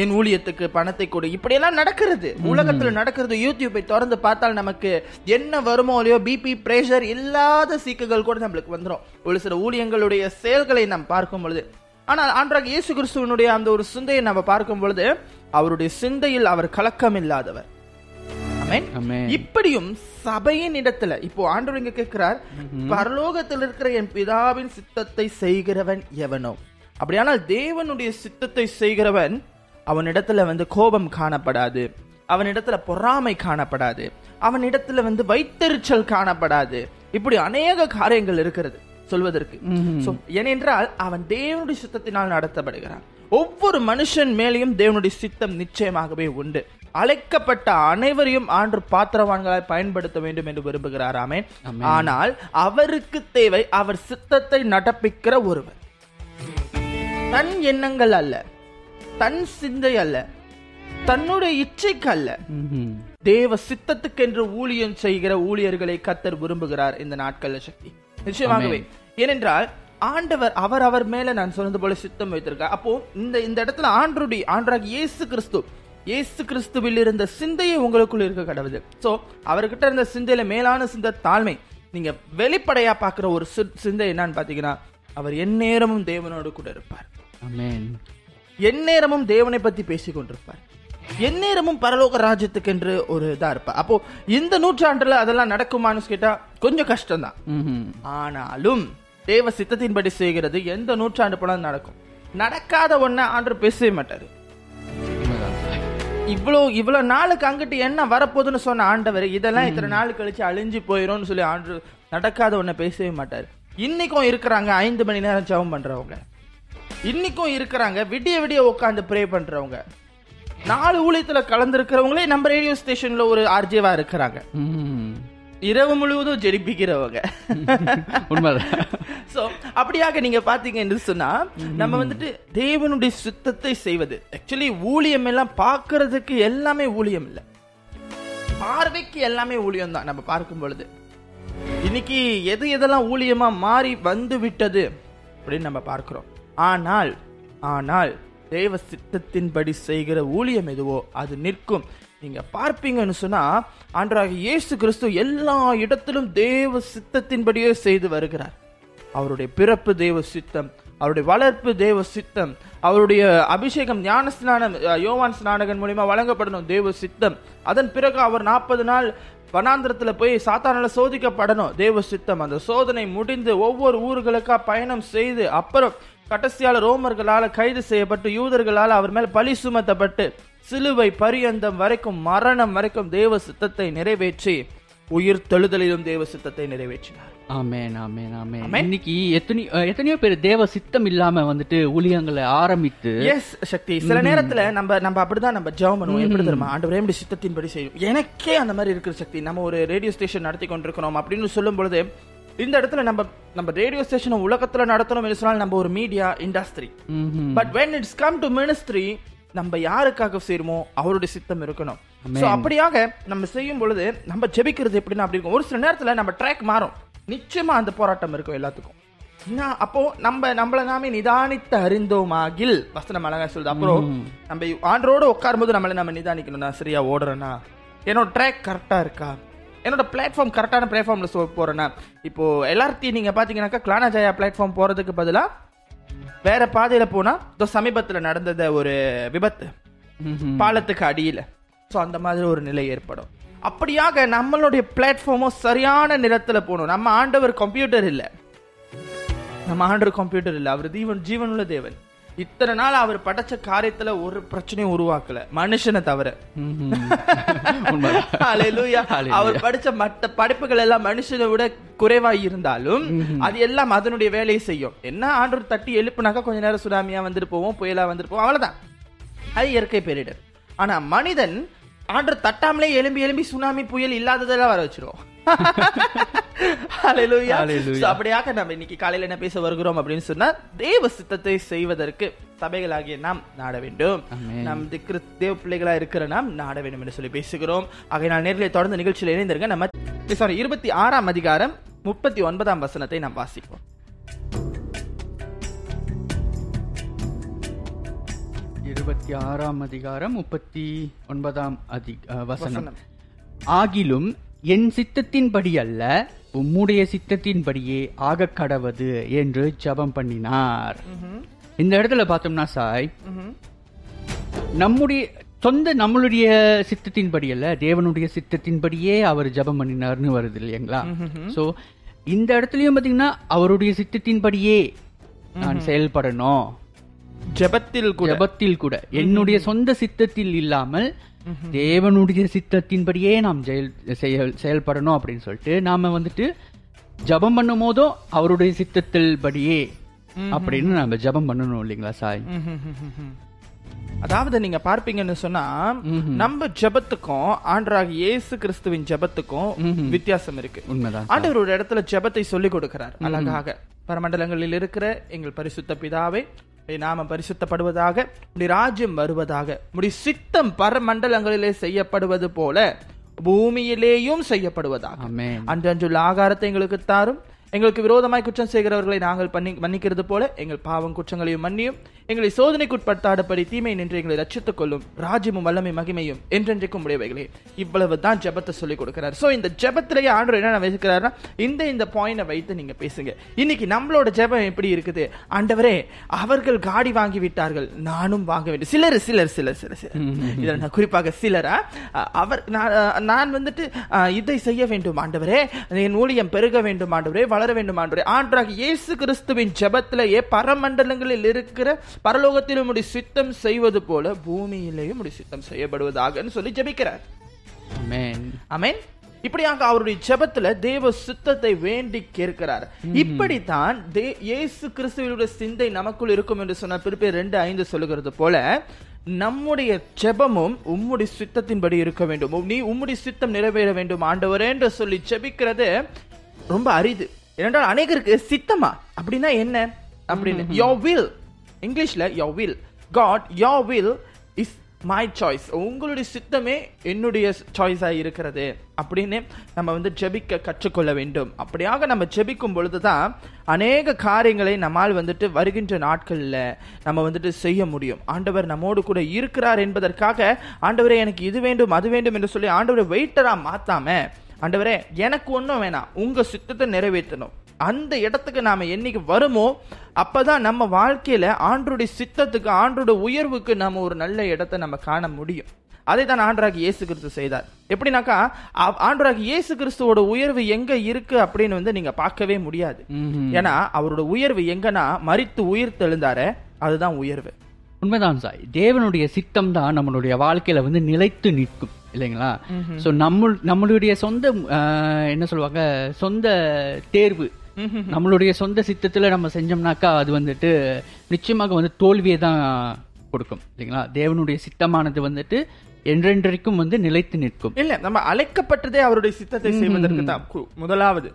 என் ஊழியத்துக்கு பணத்தை கொடு. இப்படியெல்லாம் நடக்கிறது. உலகத்துல நடக்கிறது யூடியூப்பை திறந்து பார்த்தால் நமக்கு என்ன வருமோ இல்லையோ பிபி பிரஷர் இல்லாத சீக்குகள் கூட நம்மளுக்கு வந்துரும். ஒரு சில ஊழியங்களுடைய செயல்களை நாம் பார்க்கும் பொழுது ஆனால் ஆண்டாக இயேசு கிறிஸ்துவனுடைய அந்த ஒரு சிந்தையை நம்ம பார்க்கும் பொழுது அவருடைய சிந்தையில் அவர் கலக்கம் இல்லாதவர். இப்படியும் சபையின் இடத்துல இப்போ ஆண்டவர் இங்க கேட்கிறார் பரலோகத்தில் இருக்கிற என் பிதாவின் சித்தத்தை செய்கிறவன் எவனோ? அப்படியானால் தேவனுடைய சித்தத்தை செய்கிறவன் அவனிடத்துல வந்து கோபம் காணப்படாது அவனிடத்துல பொறாமை காணப்படாது அவனிடத்துல வந்து வைத்தறிச்சல் காணப்படாது. இப்படி அநேக காரியங்கள் இருக்கிறது. சொல்வதற்கு. So, ஏனென்றால் அவன் தேவனுடைய சித்தத்தினால் நடத்தப்படுகிறான். ஒவ்வொரு மனுஷன் மேலேயும் தேவனுடைய சித்தம் நிச்சயமாகவே உண்டு. அழைக்கப்பட்ட அனைவரையும் ஆண்டு பாத்திரவான்களாய் பயன்படுத்த வேண்டும் என்று விரும்புகிறார். ஆமென். ஆனால் அவருக்கு தேவை அவர் சித்தத்தை நடப்பிக்கிற ஒருவர். தன் எண்ணங்கள் அல்ல தன் சிந்தை அல்ல தன்னுடைய இச்சைக்கு அல்ல. தேவ சித்தத்துக்கென்று ஊழியம் செய்கிற ஊழியர்களை கத்தர் விரும்புகிறார் இந்த நாட்கள்ல சக்தி. நிச்சயமாகவே. ஏனென்றால் ஆண்டவர் அவர் அவர் மேல நான் சொன்னது போல சித்தம் வைத்திருக்கார். அப்போ இந்த இந்த இடத்துல ஆண்டருடைய ஆண்டராக இயேசு கிறிஸ்து இயேசு கிறிஸ்துவில் இருந்த சிந்தையை உங்களுக்குள் இருக்க கடவுது. சோ அவர்கிட்ட இருந்த சிந்தையில மேலான சிந்தை தாழ்மை. நீங்க வெளிப்படையா பாக்குற ஒரு சிந்தை என்னன்னு பாத்தீங்கன்னா அவர் எந்நேரமும் தேவனோடு கூட இருப்பார். Amen. எந்நேரமும் தேவனை பத்தி பேசிக் கொண்டிருப்பார் எந்நேரமும் பரலோக ராஜ்யத்துக்கென்று ஒரு இதா இருப்பார் அப்போ இந்த நூற்றாண்டுல அதெல்லாம் நடக்குமான்னு கேட்டா கொஞ்சம் கஷ்டம்தான். ஆனாலும் தேவ சித்தத்தின்படி செய்கிறது எந்த நூற்றாண்டு போனாலும் நடக்கும். நடக்காத ஒண்ண ஆண்டர் பேசவே மாட்டாரு. இவ்வளோ இவ்வளவு நாளுக்கு அங்கிட்டு என்ன வரப்போகுதுன்னு சொன்ன ஆண்டவர் இதெல்லாம் இத்தனை நாள் கழிச்சு அழிஞ்சு போயிரும்னு சொல்லி ஆண்டு நடக்காத ஒண்ண பேசவே மாட்டாரு. இன்னைக்கும் இருக்கிறாங்க ஐந்து மணி நேரம் ஜெபம் பண்றவங்க. இன்னைக்கும் இருக்கிறாங்க விடிய விடிய உட்காந்து ப்ரே பண்றவங்க. நாலு ஊழியத்துல கலந்துருக்கிறவங்களே நம்ம ரேடியோ ஸ்டேஷன்ல ஒரு ஆர்ஜேவா இருக்கிறாங்க. இரவு முழுவதும் ஜெரிப்பிக்கிறவங்க (laughs) உண்மைதான். சோ அப்படியாக நீங்க பாத்தீங்க என்று சொன்னா நம்ம வந்துட்டு தேவனுடைய சுத்தத்தை செய்வது. ஆக்சுவலி ஊழியம் எல்லாம் பார்க்கிறதுக்கு எல்லாமே ஊழியம் இல்ல. பார்வைக்கு எல்லாமே ஊழியம் தான் நம்ம பார்க்கும் பொழுது. இன்னைக்கு எது எதெல்லாம் ஊழியமா மாறி வந்து விட்டது அப்படின்னு நம்ம பார்க்கிறோம். ஆனால் ஆனால் தேவ சித்தத்தின்படி செய்கிற ஊழியம் எதுவோ அது நிற்கும். நீங்க பார்ப்பீங்கன்னு சொன்னா ஆண்டராக இயேசு கிறிஸ்து எல்லா இடத்திலும் தேவ சித்தத்தின்படியே செய்து வருகிறார். அவருடைய பிறப்பு தேவ சித்தம் அவருடைய வளர்ப்பு தேவ சித்தம் அவருடைய அபிஷேகம் ஞான ஸ்நானம் யோவான் ஸ்நானகன் மூலியமா வழங்கப்படணும் தேவ சித்தம் அதன் பிறகு அவர் நாற்பது நாள் வனாந்திரத்துல போய் சாத்தானால சோதிக்கப்படணும் தேவ சித்தம் அந்த சோதனை முடிந்து ஒவ்வொரு ஊர்களுக்கா பயணம் செய்து அப்புறம் கடைசியால ரோமர்களால கைது செய்யப்பட்டு யூதர்களால் அவர் மேல் பழி சுமத்தப்பட்டு சிலுவை பரியந்தம் வரைக்கும் மரணம் வரைக்கும் தேவ சித்தத்தை நிறைவேற்றி உயிர் தெழுதலிலும் தேவ சித்தத்தை நிறைவேற்றினார். ஆமென் ஆமென் ஆமென். இன்னைக்கு எத்தனை எத்தனையோ பேர் தேவ சித்தம் இல்லாம வந்துட்டு ஊழியங்களை ஆரம்பித்து எஸ் சக்தி. சில நேரத்துல நம்ம நம்ம அப்படிதான் நம்ம ஜெபம் பண்ணுவோம். எப்படி தெரியுமா? ஆண்டவரே இப்படி சித்தத்தின்படி செய்யும்? எனக்கே அந்த மாதிரி இருக்கிற சக்தி. நம்ம ஒரு ரேடியோ ஸ்டேஷன் நடத்தி கொண்டிருக்கிறோம் அப்படின்னு சொல்லும் பொழுது இந்த இடத்துல நம்ம நம்ம ரேடியோ ஸ்டேஷன் உலகத்துல நடத்தணும் என்று சொன்னால் நம்ம ஒரு media industry. But when it's come to ministry நம்ம யாருக்காக செய்யறோமோ அவருடைய சித்தம் இருக்கணும். சோ அப்படியாக நம்ம செய்யும் பொழுது நம்ம ஜெபிக்கிறது எப்படின்னா அப்படி இருக்கும். ஒரு சில நேரத்துல நம்ம ட்ராக் மாறும். நிச்சயமா அந்த போராட்டம் இருக்கும் எல்லாத்துக்கும். அப்போ நம்ம நம்மள நாமே நிதானித்து அறிந்தோமாகில் வசனம் அழகா சொல்லுது. அப்புறம் நம்ம ஆண்டரோட உட்காரும்போது நம்மள நம்ம நிதானிக்கணும் நான் சரியா ஓடுறேனா என்னோட ட்ராக் கரெக்டா இருக்கா? என்னோட பிளாட்ஃபார்ம் கரெக்டான பிளாட்ஃபார்ம்ல போறேனா இப்போ எல்லார்த்தையும் நீங்க பாத்தீங்கன்னாக்கா கிளானா ஜாயா பிளாட்ஃபார்ம் போறதுக்கு பதிலா வேற பாதையில போனா இதோ சமீபத்துல நடந்தத ஒரு விபத்து. பாலத்துக்கு அடியில. சோ அந்த மாதிரி ஒரு நிலை ஏற்படும். அப்படியாக நம்மளுடைய பிளாட்ஃபார்மும் சரியான நிறத்துல போகணும். நம்ம ஆண்டவர் கம்ப்யூட்டர் இல்ல. நம்ம ஆண்டவர் கம்ப்யூட்டர் இல்ல. அவர் ஜீவன் ஜீவனுள்ள தேவன். இத்தனை நாள் அவர் படைச்ச காரியத்துல ஒரு பிரச்சனையும் உருவாக்கல. மனுஷனை தவிர. (laughs) அவர் படிச்ச மற்ற படைப்புகள் எல்லாம் மனுஷனை விட குறைவா இருந்தாலும் அது எல்லாம் அதனுடைய வேலையை செய்யும். என்ன ஆண்டவர் தட்டி எழுப்புனாக்கா கொஞ்ச நேரம் சுனாமியா வந்துட்டு போவோம் புயலா வந்துட்டு போவோம் அவ்வளவுதான். அது இயற்கை பேரிடர். ஆனா மனிதன் ஆண்டவர் தட்டாமலே எலும்பி எலும்பி சுனாமி புயல் இல்லாததெல்லாம் வர வச்சிருவோம் Hallelujah. So, அப்படியாக நம்ம இன்னைக்கு காலையில என்ன பேச வருகிறோம் அப்படின்னு சொன்னா தேவ சித்தத்தை செய்வதற்கு சபைகளாகிய நாம் நாட வேண்டும். நம் திக்ரு தேவ பிள்ளைகளா இருக்கிற நாம் நாட வேண்டும் என்று சொல்லி பேசுகிறோம் ஆகைய நான் நேரிலே தொடர்ந்து நிகழ்ச்சியில் இணைந்திருங்க நம்ம சாரி இருபத்தி ஆறாம் அதிகாரம் முப்பத்தி ஒன்பதாம் வசனத்தை நாம் வாசிப்போம் இருபத்தி ஆறாம் அதிகாரம் முப்பத்தி ஒன்பதாம் அதி வசனம். ஆகிலும் என் சித்தத்தின்படி அல்ல உம்முடைய சித்தத்தின்படியே ஆகக் கடவது என்று ஜெபம் பண்ணினார். இந்த இடத்துல பார்த்தோம்னா சாய். நம்முடைய சொந்த நம்மளுடைய சித்தத்தின்படி அல்ல தேவனுடைய சித்தத்தின்படியே அவர் ஜெபம் பண்ணினார்னு வருது இல்லைங்களா? சோ இந்த இடத்துலயும் பாத்தீங்கன்னா அவருடைய சித்தத்தின்படியே நான் செயல்படணும். ஜெபத்தில் கூட. ஜெபத்தில் கூட. என்னுடைய சொந்த சித்தத்தில் இல்லாமல் தேவனுடைய சித்தத்தின்படியே நாம் ஜெயல் செயல் செயல்படணும் அப்படின்னு சொல்லிட்டு நாம வந்துட்டு ஜெபம் பண்ணும் போதும் அவருடைய சித்தத்தில் படியே அப்படின்னு நம்ம ஜெபம் பண்ணணும் இல்லைங்களா சாய். அதாவது நீங்க பார்ப்பீங்கன்னு சொன்னா. நம்ம ஜெபத்துக்கும் ஆண்டராக இயேசு கிறிஸ்துவின் ஜெபத்துக்கும். வித்தியாசம் இருக்கு. உண்மைதான். ஆண்டவர் ஒரு இடத்துல ஜெபத்தை சொல்லி கொடுக்கிறார் அழகாக. பரமண்டலங்களில் இருக்கிற எங்கள் பரிசுத்த பிதாவே நாமம் பரிசுத்தப்படுவதாக உடைய ராஜ்யம் வருவதாக உடைய சித்தம் பரமண்டலங்களிலே செய்யப்படுவது போல பூமியிலேயும் செய்யப்படுவதாக. அன்றன்றுள்ள ஆகாரத்தை எங்களுக்கு தாரும். எங்களுக்கு விரோதமாய் குற்றம் செய்கிறவர்களை நாங்கள் பண்ணி மன்னிக்கிறது போல எங்கள் பாவம் குற்றங்களையும் மன்னியும். எங்களை சோதனைக்குட்படுத்தாதபடி தீமை நின்று எங்களை ரட்சித்துக் கொள்ளும் ராஜ்யமும் வல்லமை மகிமையும் என்றென்றைக்கும் உடையவைகளே. இவ்வளவு தான் ஜெபத்தை சொல்லி கொடுக்கிறார். சோ இந்த ஜெபத்திலேயே ஆண்டவர் என்ன வைக்கிறாருன்னா இந்த இந்த பாயிண்ட வைத்து நீங்க பேசுங்க. இன்னைக்கு நம்மளோட ஜெபம் எப்படி இருக்குது? ஆண்டவரே அவர்கள் காடி வாங்கி விட்டார்கள் நானும் வாங்க வேண்டும். சிலர் சிலர் சிலர் சிலர் சிலர். (laughs) இதுல நான் குறிப்பாக சிலரா? அவர் நான் வந்துட்டு இதை செய்ய வேண்டும் ஆண்டவரே. என் ஊழியம் பெருக வேண்டும் ஆண்டவரே வளர வேண்டும் ஆண்டவரே. ஆண்டராக இயேசு கிறிஸ்துவின் ஜெபத்திலேயே பரமண்டலங்களில் இருக்கிற பரலோகத்திலும் உடைய சித்தம் செய்வது போல பூமியிலேயும் உடைய சித்தம் செய்யப்படுவதாகன்னு சொல்லி ஜெபிக்கிறார். ஆமென் இப்படியாக அவருடைய ஜெபத்துல தேவ சித்தத்தை வேண்டி கேட்கிறார். இப்படித்தான் தே- இயேசு கிறிஸ்துவனுடைய சிந்தை நமக்குள் இருக்கும் என்று சொன்ன பிறப்பே ரெண்டு ஐந்து சொல்லுகிறது போல நம்முடைய ஜெபமும் உம்முடைய சித்தத்தின்படி இருக்க வேண்டும். நீ உம்முடைய சித்தம் நிறைவேற வேண்டும் ஆண்டவரே என்று சொல்லி ஜெபிக்கிறது ரொம்ப அரிது. ஏனென்றால் அநேகருக்கு சித்தமா? அப்படின்னா என்ன? அப்படின்னு. யோ வில் இங்கிலீஷில் your will God your will is my choice உங்களுடைய சித்தமே என்னுடைய சாய்ஸாக இருக்கிறது. அப்படின்னு நம்ம வந்து ஜெபிக்க கற்றுக்கொள்ள வேண்டும். அப்படியாக நம்ம ஜெபிக்கும் பொழுதுதான் அநேக காரியங்களை நம்மால் வந்துட்டு வருகின்ற நாட்களில் நம்ம வந்துட்டு செய்ய முடியும். ஆண்டவர் நம்மோடு கூட இருக்கிறார் என்பதற்காக ஆண்டவரே எனக்கு இது வேண்டும் அது வேண்டும் என்று சொல்லி ஆண்டவரை வெயிட்டராக மாற்றாம ஆண்டவரே எனக்கு ஒன்றும் வேணாம். உங்கள் சித்தத்தை நிறைவேற்றணும். அந்த இடத்துக்கு நாம என்னைக்கு வருமோ அப்பதான் நம்ம வாழ்க்கையில ஆண்டருடைய சித்தத்துக்கு ஆண்டருடைய உயர்வுக்கு நம்ம ஒரு நல்ல இடத்தை நம்ம காண முடியும். அதை தான் ஆண்டராகி இயேசு கிறிஸ்து செய்தார். எப்படின்னாக்கா ஆ- ஆண்டவராகிய இயேசு கிறிஸ்துவோட உயர்வு எங்க இருக்கு அப்படின்னு வந்து நீங்க பார்க்கவே முடியாது. ஏன்னா அவரோட உயர்வு எங்கன்னா மரித்து உயிர் தெழுந்தாரே அதுதான் உயர்வு. உண்மைதான் சாய். தேவனுடைய சித்தம் தான் நம்மளுடைய வாழ்க்கையில வந்து நிலைத்து நிற்கும் இல்லைங்களா? சோ நம்ம நம்மளுடைய சொந்த என்ன சொல்லுவாங்க சொந்த தேர்வு நம்மளுடைய சொந்த சித்தத்துல நம்ம செஞ்சோம்னாக்கா அது வந்துட்டு நிச்சயமாக வந்து தோல்வியை தான் கொடுக்கும் இல்லைங்களா? தேவனுடைய சித்தமானது வந்துட்டு என்றென்றைக்கும் வந்து நிலைத்து நிற்கும். இல்ல நம்ம அழைக்கப்பட்டதே அவருடைய சித்தத்தை செய்வதற்கு தான். முதலாவது.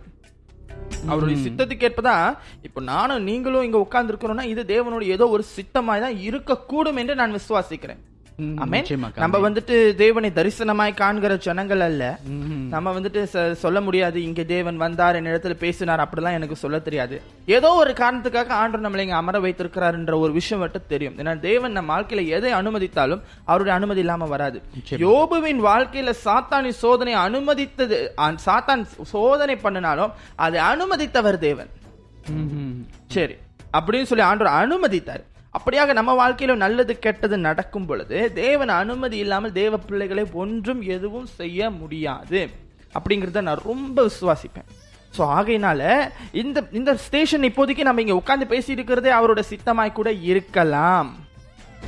அவருடைய சித்தத்துக்கு ஏற்பதான் இப்போ நானும் நீங்களும் இங்க உட்கார்ந்து இருக்கிறோம்னா இது தேவனுடைய ஏதோ ஒரு சித்தமாய் தான் இருக்கக்கூடும் என்று நான் விசுவாசிக்கிறேன். நம்ம வந்துட்டு தேவனை தரிசனமாய் காண்கிற ஜனங்கள் அல்ல. நம்ம வந்துட்டு சொல்ல முடியாது இங்க தேவன் வந்தார் என் இடத்துல பேசினார் அப்படிலாம் எனக்கு சொல்ல தெரியாது. ஏதோ ஒரு காரணத்துக்காக ஆண்டவர் நம்மளை இங்க அமர வைத்திருக்கிறார்ன்ற ஒரு விஷயம் மட்டும் தெரியும். ஏன்னா தேவன் நம்ம வாழ்க்கையில எதை அனுமதித்தாலும் அவருடைய அனுமதி இல்லாம வராது. யோபுவின் வாழ்க்கையில சாத்தானின் சோதனை அனுமதித்தது சாத்தான் சோதனை பண்ணினாலும் அதை அனுமதித்தவர் தேவன். சரி அப்படின்னு சொல்லி ஆண்டவர் அனுமதித்தார். அப்படியாக நம்ம வாழ்க்கையில நல்லது கெட்டது நடக்கும் பொழுது தேவன் அனுமதி இல்லாமல் தேவ பிள்ளைகளை ஒன்றும் எதுவும் செய்ய முடியாது. அப்படிங்கிறத நான் ரொம்ப விசுவாசிப்பேன். ஸோ ஆகையினால இந்த இந்த ஸ்டேஷன் இப்போதைக்கு நம்ம இங்கே உட்காந்து பேசி இருக்கிறதே அவரோட சித்தமாய் கூட இருக்கலாம்.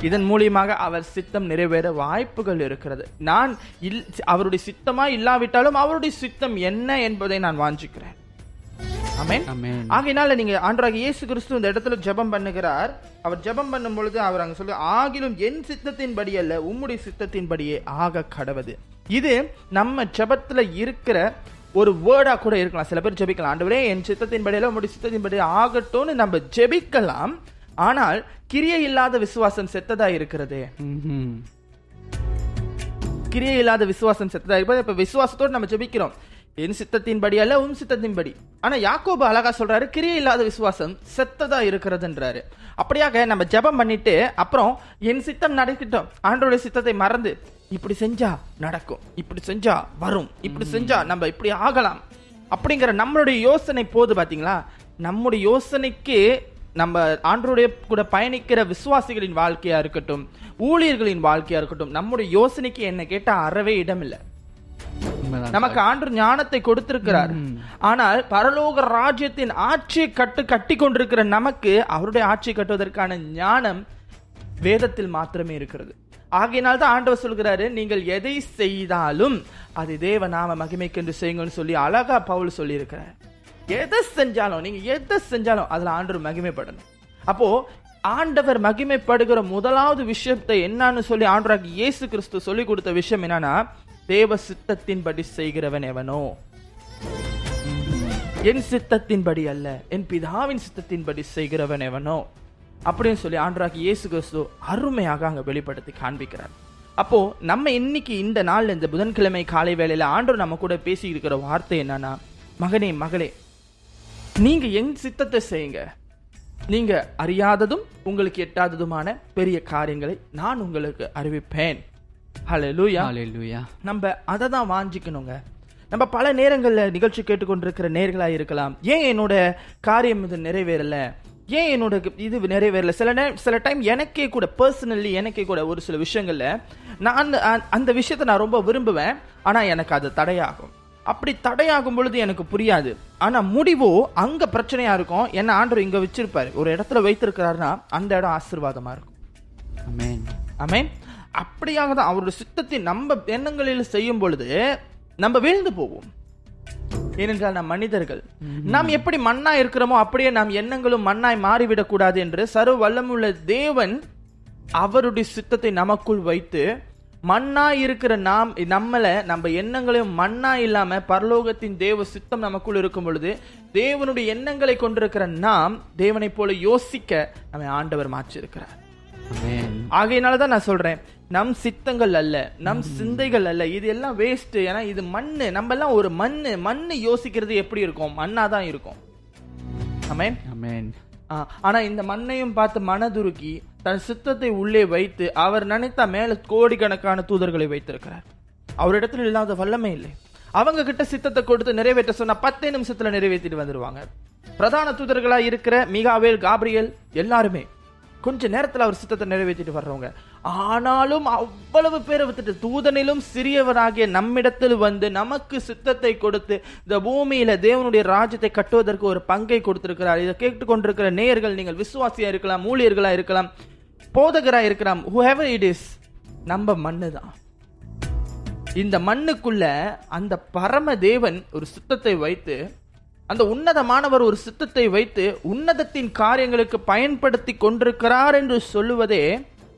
இதன் மூலியமாக அவர் சித்தம் நிறைவேற வாய்ப்புகள் இருக்கிறது. நான் இல் அவருடைய சித்தமாக இல்லாவிட்டாலும் அவருடைய சித்தம் என்ன என்பதை நான் வாஞ்சிக்கிறேன். ஆகையினால நீங்க ஆண்டராக இயேசு கிறிஸ்து இந்த இடத்துல ஜெபம் பண்ணுகிறார். அவர் ஜெபம் பண்ணும் பொழுது அவர் அங்க சொல்லி ஆகிலும் என் சித்தத்தின்படி அல்ல உம்முடைய சித்தத்தின்படியே ஆக கடவது. இது நம்ம ஜெபத்துல இருக்கிற ஒரு வேர்டா கூட இருக்கலாம். சில பேர் ஜெபிக்கலாம். ஆண்டவரே என் சித்தத்தின்படி அல்ல உம்முடைய சித்தத்தின்படி ஆகட்டும்னு நம்ம ஜெபிக்கலாம். ஆனால் கிரியை இல்லாத விசுவாசம் செத்ததா இருக்கிறது. கிரியை இல்லாத விசுவாசம் செத்ததா? இருப்பது இப்ப விசுவாசத்தோடு நம்ம ஜெபிக்கிறோம். என் சித்தத்தின்படி அல்ல உன் சித்தத்தின்படி. ஆனா யாக்கோபு அழகா சொல்றாரு கிரியை இல்லாத விசுவாசம் செத்ததா இருக்கிறதுன்றாரு. அப்படியாக நம்ம ஜெபம் பண்ணிட்டு அப்புறம் என் சித்தம் நடக்கட்டும். ஆண்டோட சித்தத்தை மறந்து இப்படி செஞ்சா நடக்கும் இப்படி செஞ்சா வரும் இப்படி செஞ்சா நம்ம இப்படி ஆகலாம். அப்படிங்கிற நம்மளுடைய யோசனை போது பாத்தீங்களா? நம்முடைய யோசனைக்கு நம்ம ஆண்டருடைய கூட பயணிக்கிற விசுவாசிகளின் வாழ்க்கையா இருக்கட்டும் ஊழியர்களின் வாழ்க்கையா இருக்கட்டும் நம்முடைய யோசனைக்கு என்ன கேட்டா அறவே இடமில்லை. நமக்கு ஆண்டு ஞானத்தை கொடுத்திருக்கிறார். ஆனால் பரலோக ராஜ்யத்தின் ஆட்சியை கட்டு கட்டி கொண்டிருக்கிற நமக்கு அவருடைய ஆட்சி கட்டுவதற்கான ஞானம் வேதத்தில் மாத்திரமே இருக்கிறது. ஆகையினால் தான் ஆண்டவர் சொல்கிறாரு நீங்கள் எதை செய்தாலும் அது தேவ நாம மகிமைக்கென்று செய்யுங்கன்னு சொல்லி அழகா பவுல் சொல்லி இருக்கிறார் எதை செஞ்சாலும் நீங்க எதை செஞ்சாலும் அதுல ஆண்டவர் மகிமைப்படணும். அப்போ ஆண்டவர் மகிமைப்படுகிற முதலாவது விஷயத்தை என்னன்னு சொல்லி ஆண்டவராக இயேசு கிறிஸ்து சொல்லி கொடுத்த விஷயம் என்னன்னா தேவ சித்தத்தின்படி செய்கிறவன் எவனோ? என் சித்தத்தின்படி அல்ல என் பிதாவின் சித்தத்தின்படி செய்கிறவன் எவனோ? அப்படின்னு சொல்லி ஆண்டராகி இயேசு கிறிஸ்து அருமையாக அங்கே வெளிப்படுத்தி காண்பிக்கிறார். அப்போ நம்ம இன்னைக்கு இந்த நாள் இந்த புதன்கிழமை காலை வேளையில் ஆண்டவர் நம்ம கூட பேசி இருக்கிற வார்த்தை என்னன்னா மகனே மகளே நீங்க என் சித்தத்தை செய்யுங்க. நீங்க அறியாததும் உங்களுக்கு எட்டாததுமான பெரிய காரியங்களை நான் உங்களுக்கு அறிவிப்பேன். ஹalleluya ஹalleluya நம்ம அதை தான் வாஞ்சிக்கணுங்க. நம்ம பல நேரங்கள்ல நிகழ்ச்சி கேட்டுக்கொண்டிருக்கிற நேர்களா இருக்கலாம். ஏன் என்னோட காரியம் இது நிறைவேறல? ஏன் என்னோட இது நிறைவேறல? சில நே சில டைம் எனக்கே கூட பர்சனலி எனக்கே கூட ஒரு சில விஷயங்கள்ல நான் அந்த- விஷயத்தை நான் ரொம்ப விரும்புவேன். ஆனா எனக்கு அது தடையாகும். அப்படி தடையாகும் பொழுது எனக்கு புரியாது. ஆனா முடிவோ அங்க பிரச்சனையா இருக்கும். என்ன ஆண்டவர் இங்க வச்சிருப்பாரு. ஒரு இடத்துல வைத்திருக்கிறாருன்னா அந்த இடம் ஆசீர்வாதமா இருக்கும். ஆமென் ஆமென் அப்படியாக தான் அவருடைய சித்தத்தை நம்ம எண்ணங்களில் செய்யும் பொழுது நம்ம வீழ்ந்து போவோம். ஏனென்றால் நாம் மனிதர்கள். நாம் எப்படி மண்ணா இருக்கிறோமோ அப்படியே நாம் எண்ணங்களும் மண்ணாய் மாறிவிடக் கூடாது என்று சர்வ வல்லமுள்ள தேவன் அவருடைய சித்தத்தை நமக்குள் வைத்து மண்ணா இருக்கிற நாம் நம்மள நம்ம எண்ணங்களையும் மண்ணா இல்லாம பரலோகத்தின் தேவ சித்தம் நமக்குள் இருக்கும் பொழுது தேவனுடைய எண்ணங்களை கொண்டிருக்கிற நாம் தேவனைப் போல யோசிக்க நம்மை ஆண்டவர் மாற்றிருக்கிறார் ஆமென் ஆகையினால தான் நான் சொல்றேன். நம் சித்தங்கள் அல்ல நம் சிந்தைகள் அல்ல. இது எல்லாம் வேஸ்ட் ஏன்னா இது மண்ணு. நம்ம எல்லாம் ஒரு மண்ணு. மண்ணு யோசிக்கிறது எப்படி இருக்கும்? மண்ணா தான் இருக்கும். ஆமென் ஆ, ஆனா இந்த மண்ணையும் பார்த்து மனதுருக்கி தன் சித்தத்தை உள்ளே வைத்து அவர் நினைத்த மேல கோடிக்கணக்கான தூதர்களை வைத்திருக்கிறார். அவரிடத்துல இல்லாத வல்லமை இல்லை. அவங்க கிட்ட சித்தத்தை கொடுத்து நிறைவேற்ற சொன்னா பத்தே நிமிஷத்துல நிறைவேற்றிட்டு வந்துருவாங்க. பிரதான தூதர்களா இருக்கிற மிகாவேல் காப்ரியல் எல்லாருமே கொஞ்ச நேரத்தில் அவர் சித்தத்தை நிறைவேற்றிட்டு வர்றவங்க. ஆனாலும் அவ்வளவு பேரை வித்துட்டு தூதனிலும் சிறியவராகிய நம்மிடத்தில் வந்து நமக்கு சித்தத்தை கொடுத்து இந்த பூமியில தேவனுடைய ராஜ்யத்தை கட்டுவதற்கு ஒரு பங்கை கொடுத்திருக்கிறார். இதை கேட்டுக்கொண்டிருக்கிற நேயர்கள் நீங்கள் விசுவாசியா இருக்கலாம் ஊழியர்களா இருக்கலாம் போதகரா இருக்கலாம் whoever இட் இஸ் நம்ம மண்ணு தான். இந்த மண்ணுக்குள்ள அந்த பரம தேவன் ஒரு சித்தத்தை வைத்து அந்த உன்னதமானவர் ஒரு சித்தத்தை வைத்து உன்னதத்தின் காரியங்களுக்கு பயன்படுத்தி கொண்டிருக்கிறார் என்று சொல்லுவதே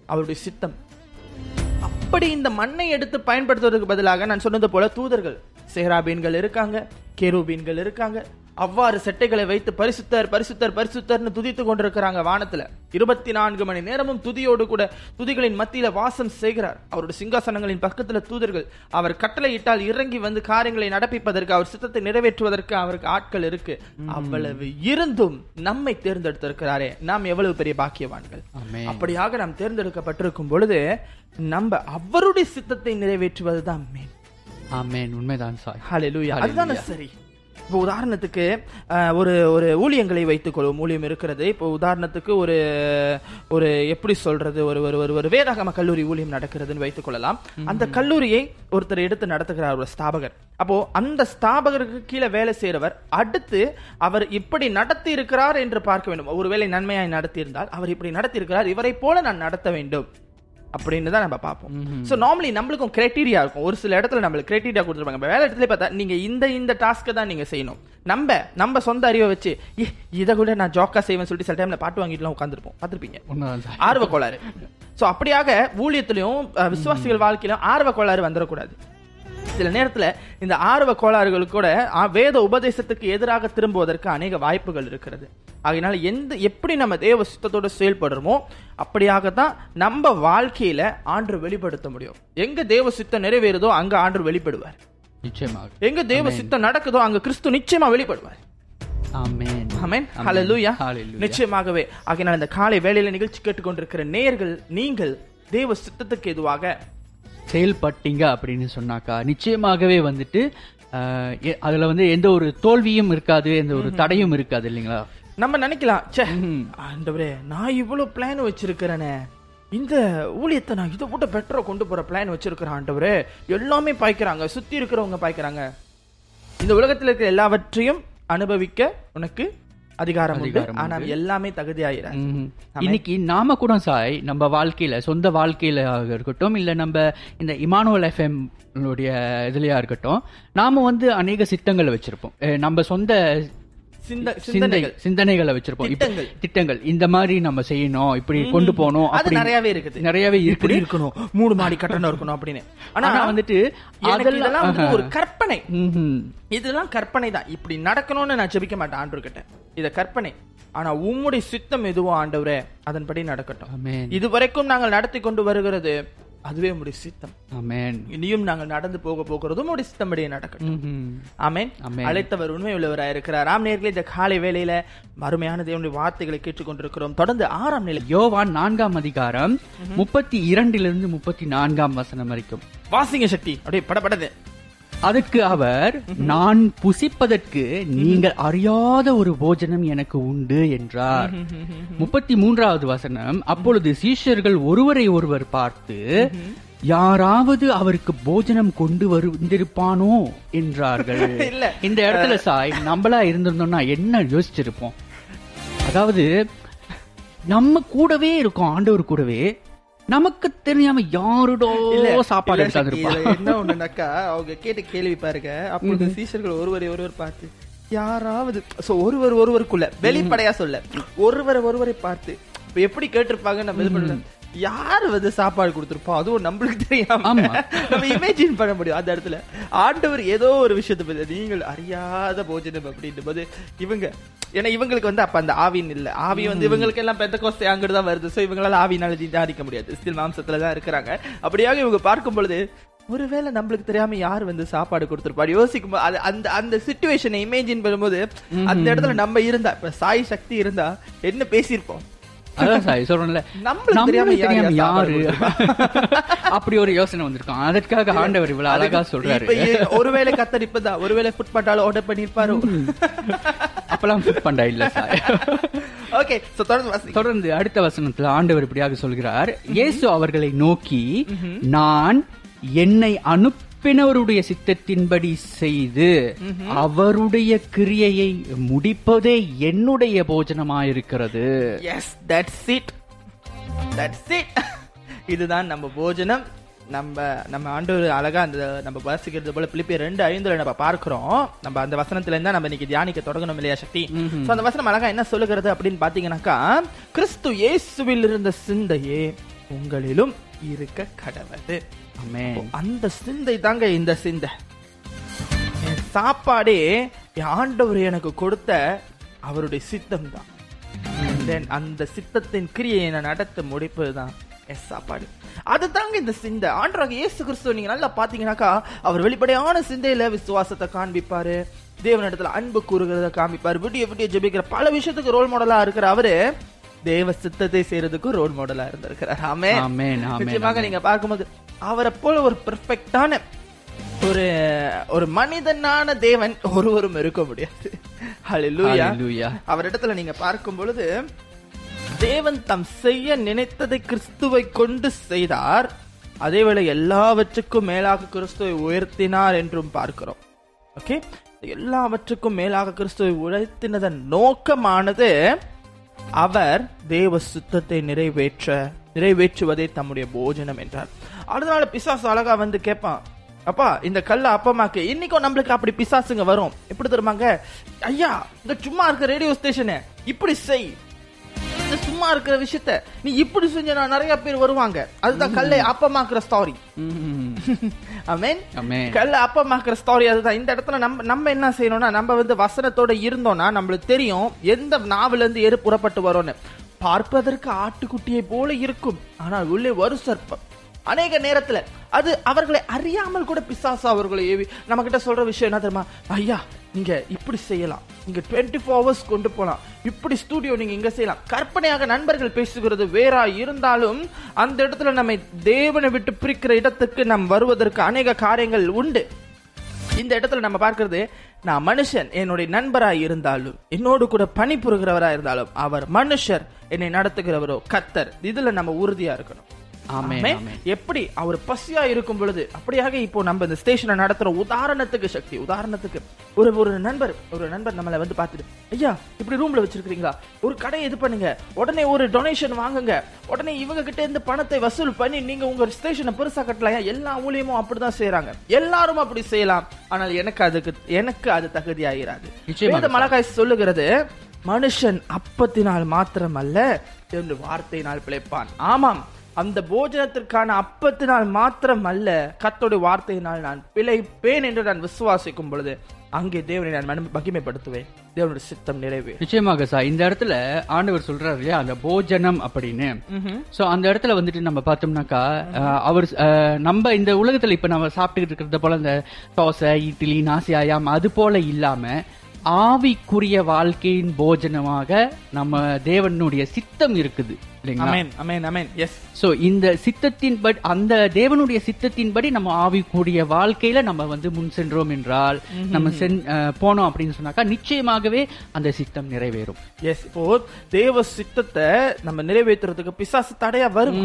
அவருடைய சித்தம். அப்படி இந்த மண்ணை எடுத்து பயன்படுத்துவதற்கு பதிலாக நான் சொன்னது போல தூதர்கள் சேராபீன்கள் இருக்காங்க கேரூபீன்கள் இருக்காங்க அவ்வாறு செட்டைகளை வைத்து பரிசுத்தர் பரிசுத்தர் பரிசுத்தர்னு துதித்து கொண்டிருக்கிறாங்க வானத்துல. இருபத்தி நான்கு மணி நேரமும் துதியோடு கூட துதிகளின் மத்தியில வாசம் செய்கிறார். அவருடைய சிங்காசனங்களின் பக்கத்துல தூதர்கள் அவர் கட்டளையிட்டால் இறங்கி வந்து காரியங்களை நடப்பிப்பதற்கு அவர் சித்தத்தை நிறைவேற்றுவதற்கு அவருக்கு ஆட்கள் இருக்கு. அவ்வளவு இருந்தும் நம்மை தேர்ந்தெடுத்திருக்கிறாரே. நாம் எவ்வளவு பெரிய பாக்கியவான்கள். அப்படியாக நாம் தேர்ந்தெடுக்கப்பட்டிருக்கும் பொழுது நம்ம அவருடைய சித்தத்தை நிறைவேற்றுவதுதான் மேன் ஆமென். உண்மைதான் சாய். ஹalleluya அதுதானே சரி. இப்போ உதாரணத்துக்கு ஒரு ஒரு ஊழியங்களை வைத்துக்கொள்வோம் ஊழியம் இருக்கிறது. இப்போ உதாரணத்துக்கு ஒரு ஒரு எப்படி சொல்றது ஒரு ஒரு ஒரு ஒரு வேதாகம கல்லூரி ஊழியம் நடக்கிறதுன்னு வைத்துக்கொள்ளலாம் அந்த கல்லூரியை ஒருத்தர் எடுத்து நடத்துகிறார் ஒரு ஸ்தாபகர். அப்போ அந்த ஸ்தாபகருக்கு கீழே வேலை செய்கிறவர் அடுத்து அவர் இப்படி நடத்தி இருக்கிறார் என்று பார்க்க வேண்டும். ஒருவேளை நன்மையாய் நடத்தி இருந்தால் அவர் இப்படி நடத்தி இருக்கிறார் இவரை போல நான் நடத்த வேண்டும். அப்படின்னு தான் நம்ம பார்ப்போம். ஸோ நார்மலி நம்மளுக்கும் கிரைட்டீரியா இருக்கும். ஒரு சில இடத்துல நம்மளுக்கு கிரைட்டீரியா கொடுத்துருப்பாங்க. இப்ப வேலை இடத்துல பார்த்தா நீங்க இந்த இந்த டாஸ்க்கை தான் நீங்க செய்யணும். நம்ம நம்ம சொந்த அறிவை வச்சு "ஏ, இதை கூட நான் ஜாக்கா செய்வேன் சொல்லிட்டு சில டைம்ல பாட்டு வாங்கிட்டுலாம் உட்காந்துருப்போம் பார்த்துருப்பீங்க. ஆர்வ கோளாறு ஸோ அப்படியாக ஊழியத்திலையும் விசுவாசிகள் வாழ்க்கையிலும் ஆர்வ கோளாறு வந்துடக்கூடாது சில நேரத்துல இந்த ஆர்வ கோளாறுகள் கூட வேத உபதேசத்துக்கு எதிராக திரும்புவதற்கு அநேக வாய்ப்புகள் இருக்கிறது. ஆகையினால எந்த எப்படி நம்ம தேவ சுத்தத்தோட செயல்படுறோமோ அப்படியாகத்தான் நம்ம வாழ்க்கையில ஆண்டு வெளிப்படுத்த முடியும். எங்க தேவ சித்தம் நிறைவேறுதோ அங்க ஆண்டு வெளிப்படுவார். நிச்சயமாக. எங்க தேவ சித்தம் நடக்குதோ அங்க கிறிஸ்து நிச்சயமா வெளிப்படுவார். நிச்சயமாகவே. ஆகையினால் இந்த காலை வேளையில நிகழ்ச்சி கேட்டுக்கொண்டிருக்கிற நேர்கள் நீங்கள் தேவ சித்தத்துக்கு எதுவாக செயல்பட்டீங்க அப்படின்னு சொன்னாக்கா நிச்சயமாகவே வந்துட்டு அதுல வந்து எந்த ஒரு தோல்வியும் இருக்காது எந்த ஒரு தடையும் இருக்காது இல்லைங்களா? நம்ம நினைக்கலாம். ச்சே ஆண்டவரே நான் இவ்வளவு பிளான் வச்சிருக்கிறேனே. இந்த ஊழியத்தை நான் இதை விட பெட்டரா கொண்டு போற பிளான் வச்சிருக்கிறேன் ஆண்டவரே. எல்லாமே பாய்க்கிறாங்க சுத்தி இருக்கிறவங்க பாய்க்கிறாங்க. இந்த உலகத்தில் இருக்கிற எல்லாவற்றையும் அனுபவிக்க உனக்கு அதிகாரம் ஆனால் எல்லாமே தகுதியாயிர ம்ஹும். இன்னைக்கு நாம கூட சாய் நம்ம வாழ்க்கையில சொந்த வாழ்க்கையில இருக்கட்டும் இல்ல நம்ம இந்த இமானுவல் எஃப்எம் இதுலயா இருக்கட்டும் நாம வந்து அநேக சித்தங்களை வச்சிருப்போம். நம்ம சிந்தை சிந்தனைகள். சிந்தனைகளை வச்சிருப்போம். திட்டங்கள். திட்டங்கள். இந்த மாதிரி நம்ம செய்யணும் இப்படி கொண்டு போகணும் அது நிறையவே இருக்குது. நிறையவே இப்படி இருக்கணும். மூணு மாடி கட்டணம் இருக்கணும் அப்படின்னு. ஆனா வந்துட்டு அதெல்லாம் வந்து ஒரு கற்பனை. இதெல்லாம் கற்பனை தான். இப்படி நடக்கணும்னு நான் ஜெபிக்க மாட்டேன் ஆண்டவர் கிட்ட இத கற்பனை. ஆனா உம்முடைய சித்தம் எதுவோ ஆண்டவரே அதன்படி நடக்கட்டும். ஆமென். இதுவரைக்கும் நாங்கள் நடத்தி கொண்டு வருகிறது அதுவே உம்முடைய சித்தம். ஆமென் இனியும் நாங்கள் நடந்து போக போகிறதும் உம்முடைய சித்தம்படியே நடக்கட்டும். ஆமென். அழைத்தவர் உண்மை உள்ளவராக இருக்கிறார். ஆம் நேர்களே இந்த காலை வேளையில அருமையான தேவனுடைய வார்த்தைகளை கேட்டுக்கொண்டிருக்கிறோம். தொடர்ந்து ஆறாம் நிலை. யோவான் நான்காம் அதிகாரம் முப்பத்தி இரண்டிலிருந்து முப்பத்தி நான்காம் வசனம் வரைக்கும். வாசிங்க சக்தி. அப்படியே படபடது அதற்கு அவர் நான் புசிப்பதற்கு நீங்கள் அறியாத ஒரு போஜனம் எனக்கு உண்டு என்றார். முப்பத்தி மூன்றாவது வசனம் அப்பொழுது சீஷர்கள் ஒருவரை ஒருவர் பார்த்து யாராவது அவருக்கு போஜனம் கொண்டு வந்திருப்பானோ? என்றார்கள். (laughs) இந்த இடத்துல சாய் நம்மளா இருந்திருந்தோம்னா என்ன யோசிச்சிருப்போம்? அதாவது நம்ம கூடவே இருக்கோம் ஆண்டவர் கூடவே. நமக்கு தெரியாம யாருடோ சாப்பாடு இதுல என்ன ஒண்ணுனாக்கா அவங்க கேட்ட கேள்வி பாருங்க. அப்பொழுது சீஷர்கள் ஒருவரை ஒருவர் பார்த்து யாராவது சோ ஒருவர் ஒருவருக்குள்ள வெளிப்படையா சொல்ல ஒருவர் ஒருவரை பார்த்து இப்ப எப்படி கேட்டிருப்பாங்க நம்ம இது பண்ணல யாரு வந்து சாப்பாடு கொடுத்திருப்போம் அதுவும் நம்மளுக்கு தெரியாம. நம்ம இமேஜின் பண்ண முடியும். அந்த இடத்துல. ஆண்டவர் ஏதோ ஒரு விஷயத்தை பத்தி நீங்கள் அறியாத போஜனம் அப்படின்ற போது இவங்க ஏன்னா இவங்களுக்கு வந்து அப்ப அந்த ஆவின் இல்ல. ஆவி வந்து இவங்களுக்கு எல்லாம் பெத்த கோஸ்தை அங்கிட்டு தான் வருது. சோ இவங்களால ஆவினால தியானிக்க முடியாது. ஸ்டில் மாம்சத்துல தான் இருக்கிறாங்க. அப்படியாக இவங்க பார்க்கும் பொழுது ஒருவேளை நம்மளுக்கு தெரியாம யார் வந்து சாப்பாடு கொடுத்திருப்பாரு யோசிக்கும் அது அந்த அந்த சுச்சுவேஷனை இமேஜின் பண்ணும்போது அந்த இடத்துல நம்ம இருந்தா இப்ப சாய் சக்தி இருந்தா என்ன பேசியிருப்போம்? அதான் சார் சொல்றேன்ல. நம்மளுக்கு தெரியாம நம்மளுக்கு தெரியாம யார் யாரு? சாப்பாடு அப்படி ஒரு யோசனை வந்திருக்கும். அதற்காக ஆண்டவர் இவ்வளவு அழகா சொல்றாரு. ஒருவேளை கத்தர் இப்பதான் ஒருவேளை ஃபுட் பட்டாலும் ஆர்டர் பண்ணிருப்பாரு அப்பெல்லாம் ஃபிட் பண்ணா இல்ல சார். ஓகே தொடர்ந்து தொடர்ந்து அடுத்த வசனத்துல ஆண்டவர் இப்படியாக சொல்கிறார். இயேசு அவர்களை நோக்கி நான் என்னை அனுப்பினவருடைய சித்தத்தின்படி செய்து அவருடைய கிரியையை முடிப்பதே என்னுடைய போஜனமாயிருக்கிறது. Yes that's it that's it இதுதான் நம்ம போஜனம். நம்ம நம்ம ஆண்டவர் அழகா அந்த நம்ம வாசிக்கிறது போல பிலிப்பியர் ரெண்டு ஐந்துல நம்ம பார்க்கிறோம். நம்ம அந்த வசனத்துல இருந்தா நம்ம இன்னைக்கு தியானிக்க தொடங்கணும் இல்லையா சக்தி? So, அந்த வசனம் அழகா என்ன சொல்லுகிறது அப்படின்னு பாத்தீங்கன்னாக்கா கிறிஸ்து இயேசுவில் இருந்த சிந்தையே உங்களிலும் இருக்க கடவுது. ஆமென் அந்த சிந்தை தாங்க இந்த சிந்தை. என் சாப்பாடே என் ஆண்டவர் எனக்கு கொடுத்த அவருடைய சித்தம் தான் அந்த சித்தத்தின் கிரியை நான் நடத்த முடிப்பது தான் என் சாப்பாடு. அதுதாங்க இந்த சிந்தை. ஆண்டவராக இயேசு கிறிஸ்துவ நீங்க நல்லா பாத்தீங்கன்னாக்கா அவர் வெளிப்படையான சிந்தையில விசுவாசத்தை காண்பிப்பாரு. தேவனிடத்துல அன்பு கூறுகிறத காமிப்பாரு விடிய விடிய ஜெபிக்கிற பல விஷயத்துக்கு ரோல் மாடலா இருக்கிற அவரு தேவ சித்தத்தை செய்யறதுக்கும் ரோல் மாடலா இருந்திருக்கிறார். ஆமே நிச்சயமாக நீங்க பார்க்கும்போது அவரை போல ஒரு பெர்ஃபெக்டான ஒரு ஒரு மனிதனான தேவன் ஒருவரும் இருக்க முடியாது. அவரிடத்துல நீங்க பார்க்கும் பொழுது தேவன் தம் செய்ய நினைத்ததை கிறிஸ்துவை கொண்டு செய்தார். அதேவேளை எல்லாவற்றுக்கும் மேலாக கிறிஸ்துவை உயர்த்தினார் என்றும் பார்க்கிறோம். ஓகே எல்லாவற்றுக்கும் மேலாக கிறிஸ்துவை உயர்த்தினதன் நோக்கமானது அவர் தேவ சுத்தத்தை நிறைவேற்ற நிறைவேற்றுவதே தம்முடைய போஜனம் என்றார். அதனால பிசாசு அழகா வந்து கேட்பான் அப்பா இந்த கல்ல அப்பமாக்கு. இன்னைக்கும் நம்மளுக்கு அப்படி பிசாசுங்க வரும். எப்படி தெரியுமாங்க? ஐயா இந்த சும்மா இருக்க ரேடியோ ஸ்டேஷனு. இப்படி செய். சும்மா இருக்கிற விஷயத்த நீ இப்படி செஞ்சா நிறைய பேர் வருவாங்க. அதுதான் கல்லை அப்பமாக்குற ஸ்டாரி Amen. கல்ல அப்பமாக்குற ஸ்டாரி அதுதான். இந்த இடத்துல நம்ம நம்ம என்ன செய்யணும்னா நம்ம வந்து வசனத்தோட இருந்தோம்னா நம்மளுக்கு தெரியும் எந்த நாவில இருந்து எரு புறப்பட்டு வரும்னு பார்ப்பதற்கு ஆட்டுக்குட்டியை போல இருக்கும். ஆனால் உள்ளே வரும் சர்ப்பம். அநேக நேரத்துல அது அவர்களை அறியாமல் கூட பிசாசு அவர்களை ஏவி நம்ம கிட்ட சொல்ற விஷயம் என்ன தெரியுமா? ஐயா நீங்க இப்படி செய்யலாம். நீங்க டுவெண்ட்டி ஃபோர் ஹவர்ஸ் கொண்டு போகலாம் இப்படி ஸ்டூடியோ நீங்க இங்க செய்யலாம். கற்பனையாக நண்பர்கள் பேசுகிறது வேறா இருந்தாலும் அந்த இடத்துல நம்மை தேவனை விட்டு பிரிக்கிற இடத்துக்கு நாம் வருவதற்கு அநேக காரியங்கள் உண்டு. இந்த இடத்துல நம்ம பார்க்கறது நான் மனுஷன் என்னுடைய நண்பராய் இருந்தாலும் என்னோடு கூட பணிபுரிகிறவரா இருந்தாலும் அவர் மனுஷர் என்னை நடத்துகிறவரோ கத்தர் இதுல நம்ம உறுதியா இருக்கணும். எப்படி அவர் பசியா இருக்கும் பொழுது அப்படியாக இப்போ நம்ம இந்த ஸ்டேஷனை நடத்துற உதாரணத்துக்கு சக்தி உதாரணத்துக்கு. ஒரு ஒரு நண்பர் ஒரு நண்பர் நம்மளை வந்து பார்த்துட்டு ஐயா இப்படி ரூம்ல வச்சிருக்கீங்களா ஒரு கடை இது பண்ணுங்க. உடனே ஒரு டொனேஷன் வாங்குங்க. உடனே இவங்க கிட்ட இருந்து பணத்தை வசூல் பண்ணி நீங்க உங்க ஸ்டேஷனை பெருசா கட்டலாம் எல்லா ஊழியமும் அப்படிதான் செய்யறாங்க எல்லாரும் அப்படி செய்யலாம். ஆனால் எனக்கு அதுக்கு எனக்கு அது நிச்சயமாக வேதம் அழகாய் சொல்லுகிறது மனுஷன் அப்பத்தினால் மாத்திரமல்ல என்று வார்த்தையினால் பிழைப்பான். ஆமாம். அந்த போஜனத்திற்கான அப்பத்தினால் மாத்திரம் அல்ல கத்தோடைய வார்த்தையினால் நான் பிழைப்பேன் என்று நான் விசுவாசிக்கும் பொழுது அங்கே தேவனை நான் மகிமை- மகிமைப்படுத்துவேன். தேவனுடைய சித்தம் நிறைவே நிச்சயமாக சார் இந்த இடத்துல ஆண்டவர் சொல்றாரு இல்லையா? அந்த போஜனம் அப்படின்னு. சோ அந்த இடத்துல வந்துட்டு நம்ம பார்த்தோம்னாக்கா அவர் நம்ம இந்த உலகத்துல இப்ப நம்ம சாப்பிட்டுக்கிட்டு இருக்கிறது போல இந்த தோசை இட்லி நாசியாயாம் அது போல இல்லாம ஆவிக்குரிய வாழ்க்கையின் போஜனமாக நம்ம தேவனுடைய சித்தம் இருக்குது. இல்லைங்களா? அமேன் அமேன் அமேன் எஸ் சோ இந்த சித்தத்தின்படி அந்த தேவனுடைய சித்தத்தின்படி நம்ம ஆவிக்கூடிய வாழ்க்கையில நம்ம வந்து முன் சென்றோம் என்றால் நம்ம போனோம் அப்படின்னு சொன்னாக்கா நிச்சயமாகவே அந்த சித்தம் நிறைவேறும். எஸ் இப்போ தேவ சித்தத்தை நம்ம நிறைவேற்றுறதுக்கு பிசாசு தடையா வரும்.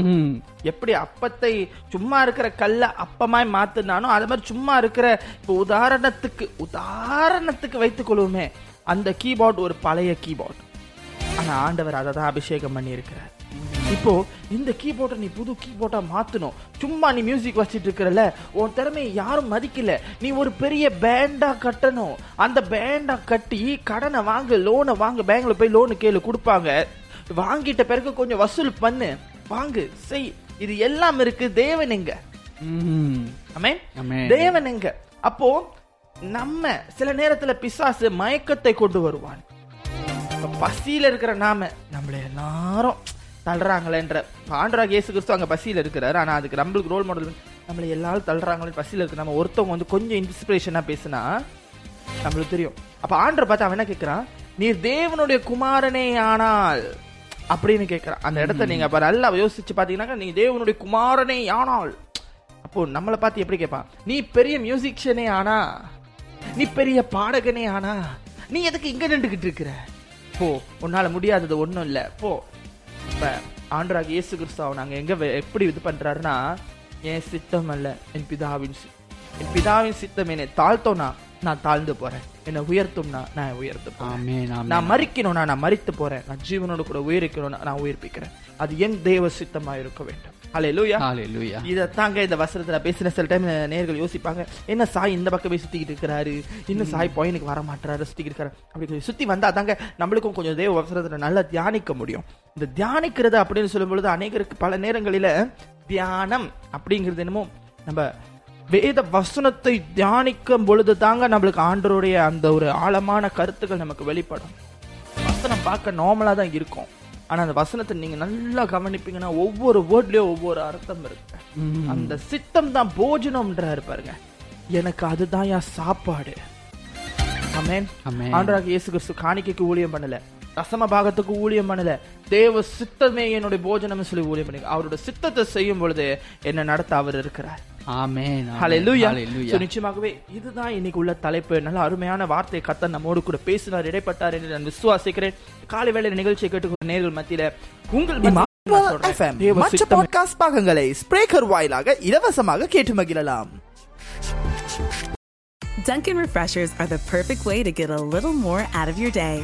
எப்படி அப்பத்தை சும்மா இருக்கிற கல்ல அப்பமாய் மாத்துனானோ அது மாதிரி சும்மா இருக்கிற இப்போ உதாரணத்துக்கு உதாரணத்துக்கு வைத்துக் கொள்வோமே. அந்த கீபோர்ட் ஒரு பழைய கீபோர்ட் ஆனா ஆண்டவர் அதை தான் அபிஷேகம் பண்ணி இருக்கிறார் இப்போ இந்த கீபோர்டை நீ புது கீபோர்டா மாத்தணும். சும்மா நீ மியூசிக் வச்சிட்டு இருக்கிறல. உன் திறமையை யாரும் மதிக்கல. நீ ஒரு பெரிய பேண்டா கட்டணும். அந்த பேண்டா கட்டி கடனை வாங்கு லோனை வாங்கு. பேங்க்ல போய் லோனு கேளு கொடுப்பாங்க. வாங்கிட்ட பிறகு கொஞ்சம் வசூல் பண்ணு. வாங்கு செய். இது எல்லாம் இருக்கு தேவன் எங்க. தேவன் எங்க? அப்போ நம்ம சில நேரத்துல பிசாசு மயக்கத்தை கொண்டு வருவான். பசியில இருக்கிற நாம நம்மள எல்லாரும் தள்ளுறாங்களேன்ற. ஆண்டராக இயேசு கிறிஸ்து அங்கே பசியில் இருக்கிறாரு. ஆனால் அதுக்கு நம்மளுக்கு ரோல் மாடல் நம்மளை எல்லாரும் தள்ளுறாங்களே பசியில் இருக்கு. நம்ம ஒருத்தவங்க வந்து கொஞ்சம் இன்ஸ்பிரேஷனாக பேசினா நம்மளுக்கு தெரியும். அப்போ ஆண்டரை பார்த்து அவன் என்ன கேட்குறான் நீர் தேவனுடைய குமாரனே ஆனால் அப்படின்னு கேட்குறான் அந்த இடத்த நீங்கள் அப்போ நல்லா யோசிச்சு பார்த்தீங்கன்னாக்கா நீ தேவனுடைய குமாரனே ஆனால். அப்போ நம்மளை பார்த்து எப்படி கேட்பான்? நீ பெரிய மியூசிஷியனே ஆனா நீ பெரிய பாடகனே ஆனா நீ எதுக்கு இங்க நின்றுகிட்டு இருக்கிற? போ உன்னால முடியாதது ஒன்றும் இல்லை. போ இப்ப ஆண்டராக இயேசு கிறிஸ்துவ நாங்க எங்க எப்படி இது பண்றாருன்னா என் சித்தம் அல்ல என் பிதாவின் என் பிதாவின் சித்தம் என்னை தாழ்த்தோனா நான் தாழ்ந்து போறேன். என்னை உயர்த்தும்னா நான் உயர்த்து போறேன். நான் மறிக்கணும்னா நான் மறித்து போறேன். நான் ஜீவனோடு கூட உயிரிக்கணும்னா நான் உயிர்ப்பிக்கிறேன். அது என் தேவ சித்தமா இருக்க வேண்டும். அல்லேலூயா ஹalleluya. இத தாங்க இந்த வசனத்துல பேசின சில டைம் நேர்கள் யோசிப்பாங்க என்ன சாய் இந்த பக்கமே சுத்திக்கிட்டு இருக்கிறாரு? இன்னும் சாய் பாயிண்ட்க்கு வர மாட்டாரு சுத்திக்கிட்டு இருக்காரு. அப்படி கொஞ்சம் சுத்தி வந்தா தாங்க நம்மளுக்கும் கொஞ்சம் தேவ வசனத்துல நல்லா தியானிக்க முடியும். இந்த தியானிக்கிறது அப்படின்னு சொல்லும் பொழுது அநேகருக்கு பல நேரங்களில தியானம் அப்படிங்கிறது என்னமோ நம்ம வேத வசனத்தை தியானிக்கும் பொழுது தாங்க நம்மளுக்கு ஆண்டருடைய அந்த ஒரு ஆழமான கருத்துக்கள் நமக்கு வெளிப்படும். வசனம் பார்க்க நார்மலா தான் இருக்கும். ஆனா அந்த வசனத்தை நீங்க நல்லா கவனிப்பீங்கன்னா ஒவ்வொரு வேர்ட்லயும் ஒவ்வொரு அர்த்தம் இருக்கு. அந்த சித்தம் தான் போஜனம்ன்றாரு பாருங்க. எனக்கு அதுதான் என் சாப்பாடு. ஆமென். ஆண்டராக இயேசு கிறிஸ்து காணிக்கைக்கு ஊழியம் பண்ணல. ரசம பாகத்துக்கு ஊழியம் பண்ணல. தேவ சித்தமே என்னுடைய போஜனம் சொல்லி ஊழியம் பண்ணி அவரோட சித்தத்தை செய்யும் பொழுது என்ன நடத்த அவர் இருக்கிறார். ஆமென் ஹalleluya சோ நிச்சயமாகவே இதுதான் இன்னைக்கு உள்ள தலைப்பு. நல்ல அருமையான வார்த்தை கத்தர் நம்மோடு கூட பேசினார் இடைப்பட்டார் என்று நான் விசுவாசிக்கிறேன். காலை வேளை நிகழ்ச்சியை கேட்டுக்கொண்ட நேர்கள் மத்தியில உங்கள் மற்ற. பாட்காஸ்ட் பாகங்களை ஸ்பிரேக்கர் வாயிலாக இலவசமாக கேட்டு மகிழலாம். Dunkin' Refreshers are the perfect way to get a little more out of your day.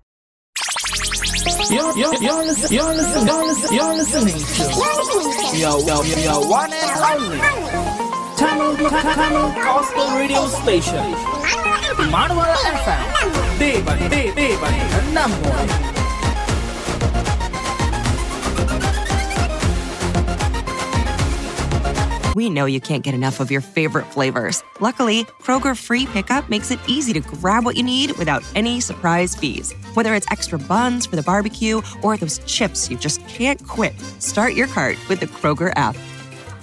You're, you're, you're, listen, you're, listen, you're, listen, you're listening to your, your one and only Tamil, Tamil Gospel Radio Station. Manuel FM. Devan, De, Devan, Namboy. We know you can't get enough of your favorite flavors. Luckily, Kroger Free Pickup makes it easy to grab what you need without any surprise fees. Whether it's extra buns for the barbecue or those chips you just can't quit, start your cart with the Kroger app.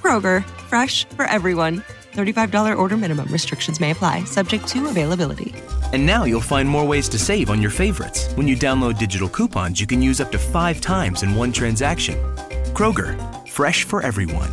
Kroger, fresh for everyone. $35 order minimum. Restrictions may apply, subject to availability. And now you'll find more ways to save on your favorites. When you download digital coupons, you can use up to five times in one transaction. Kroger, fresh for everyone.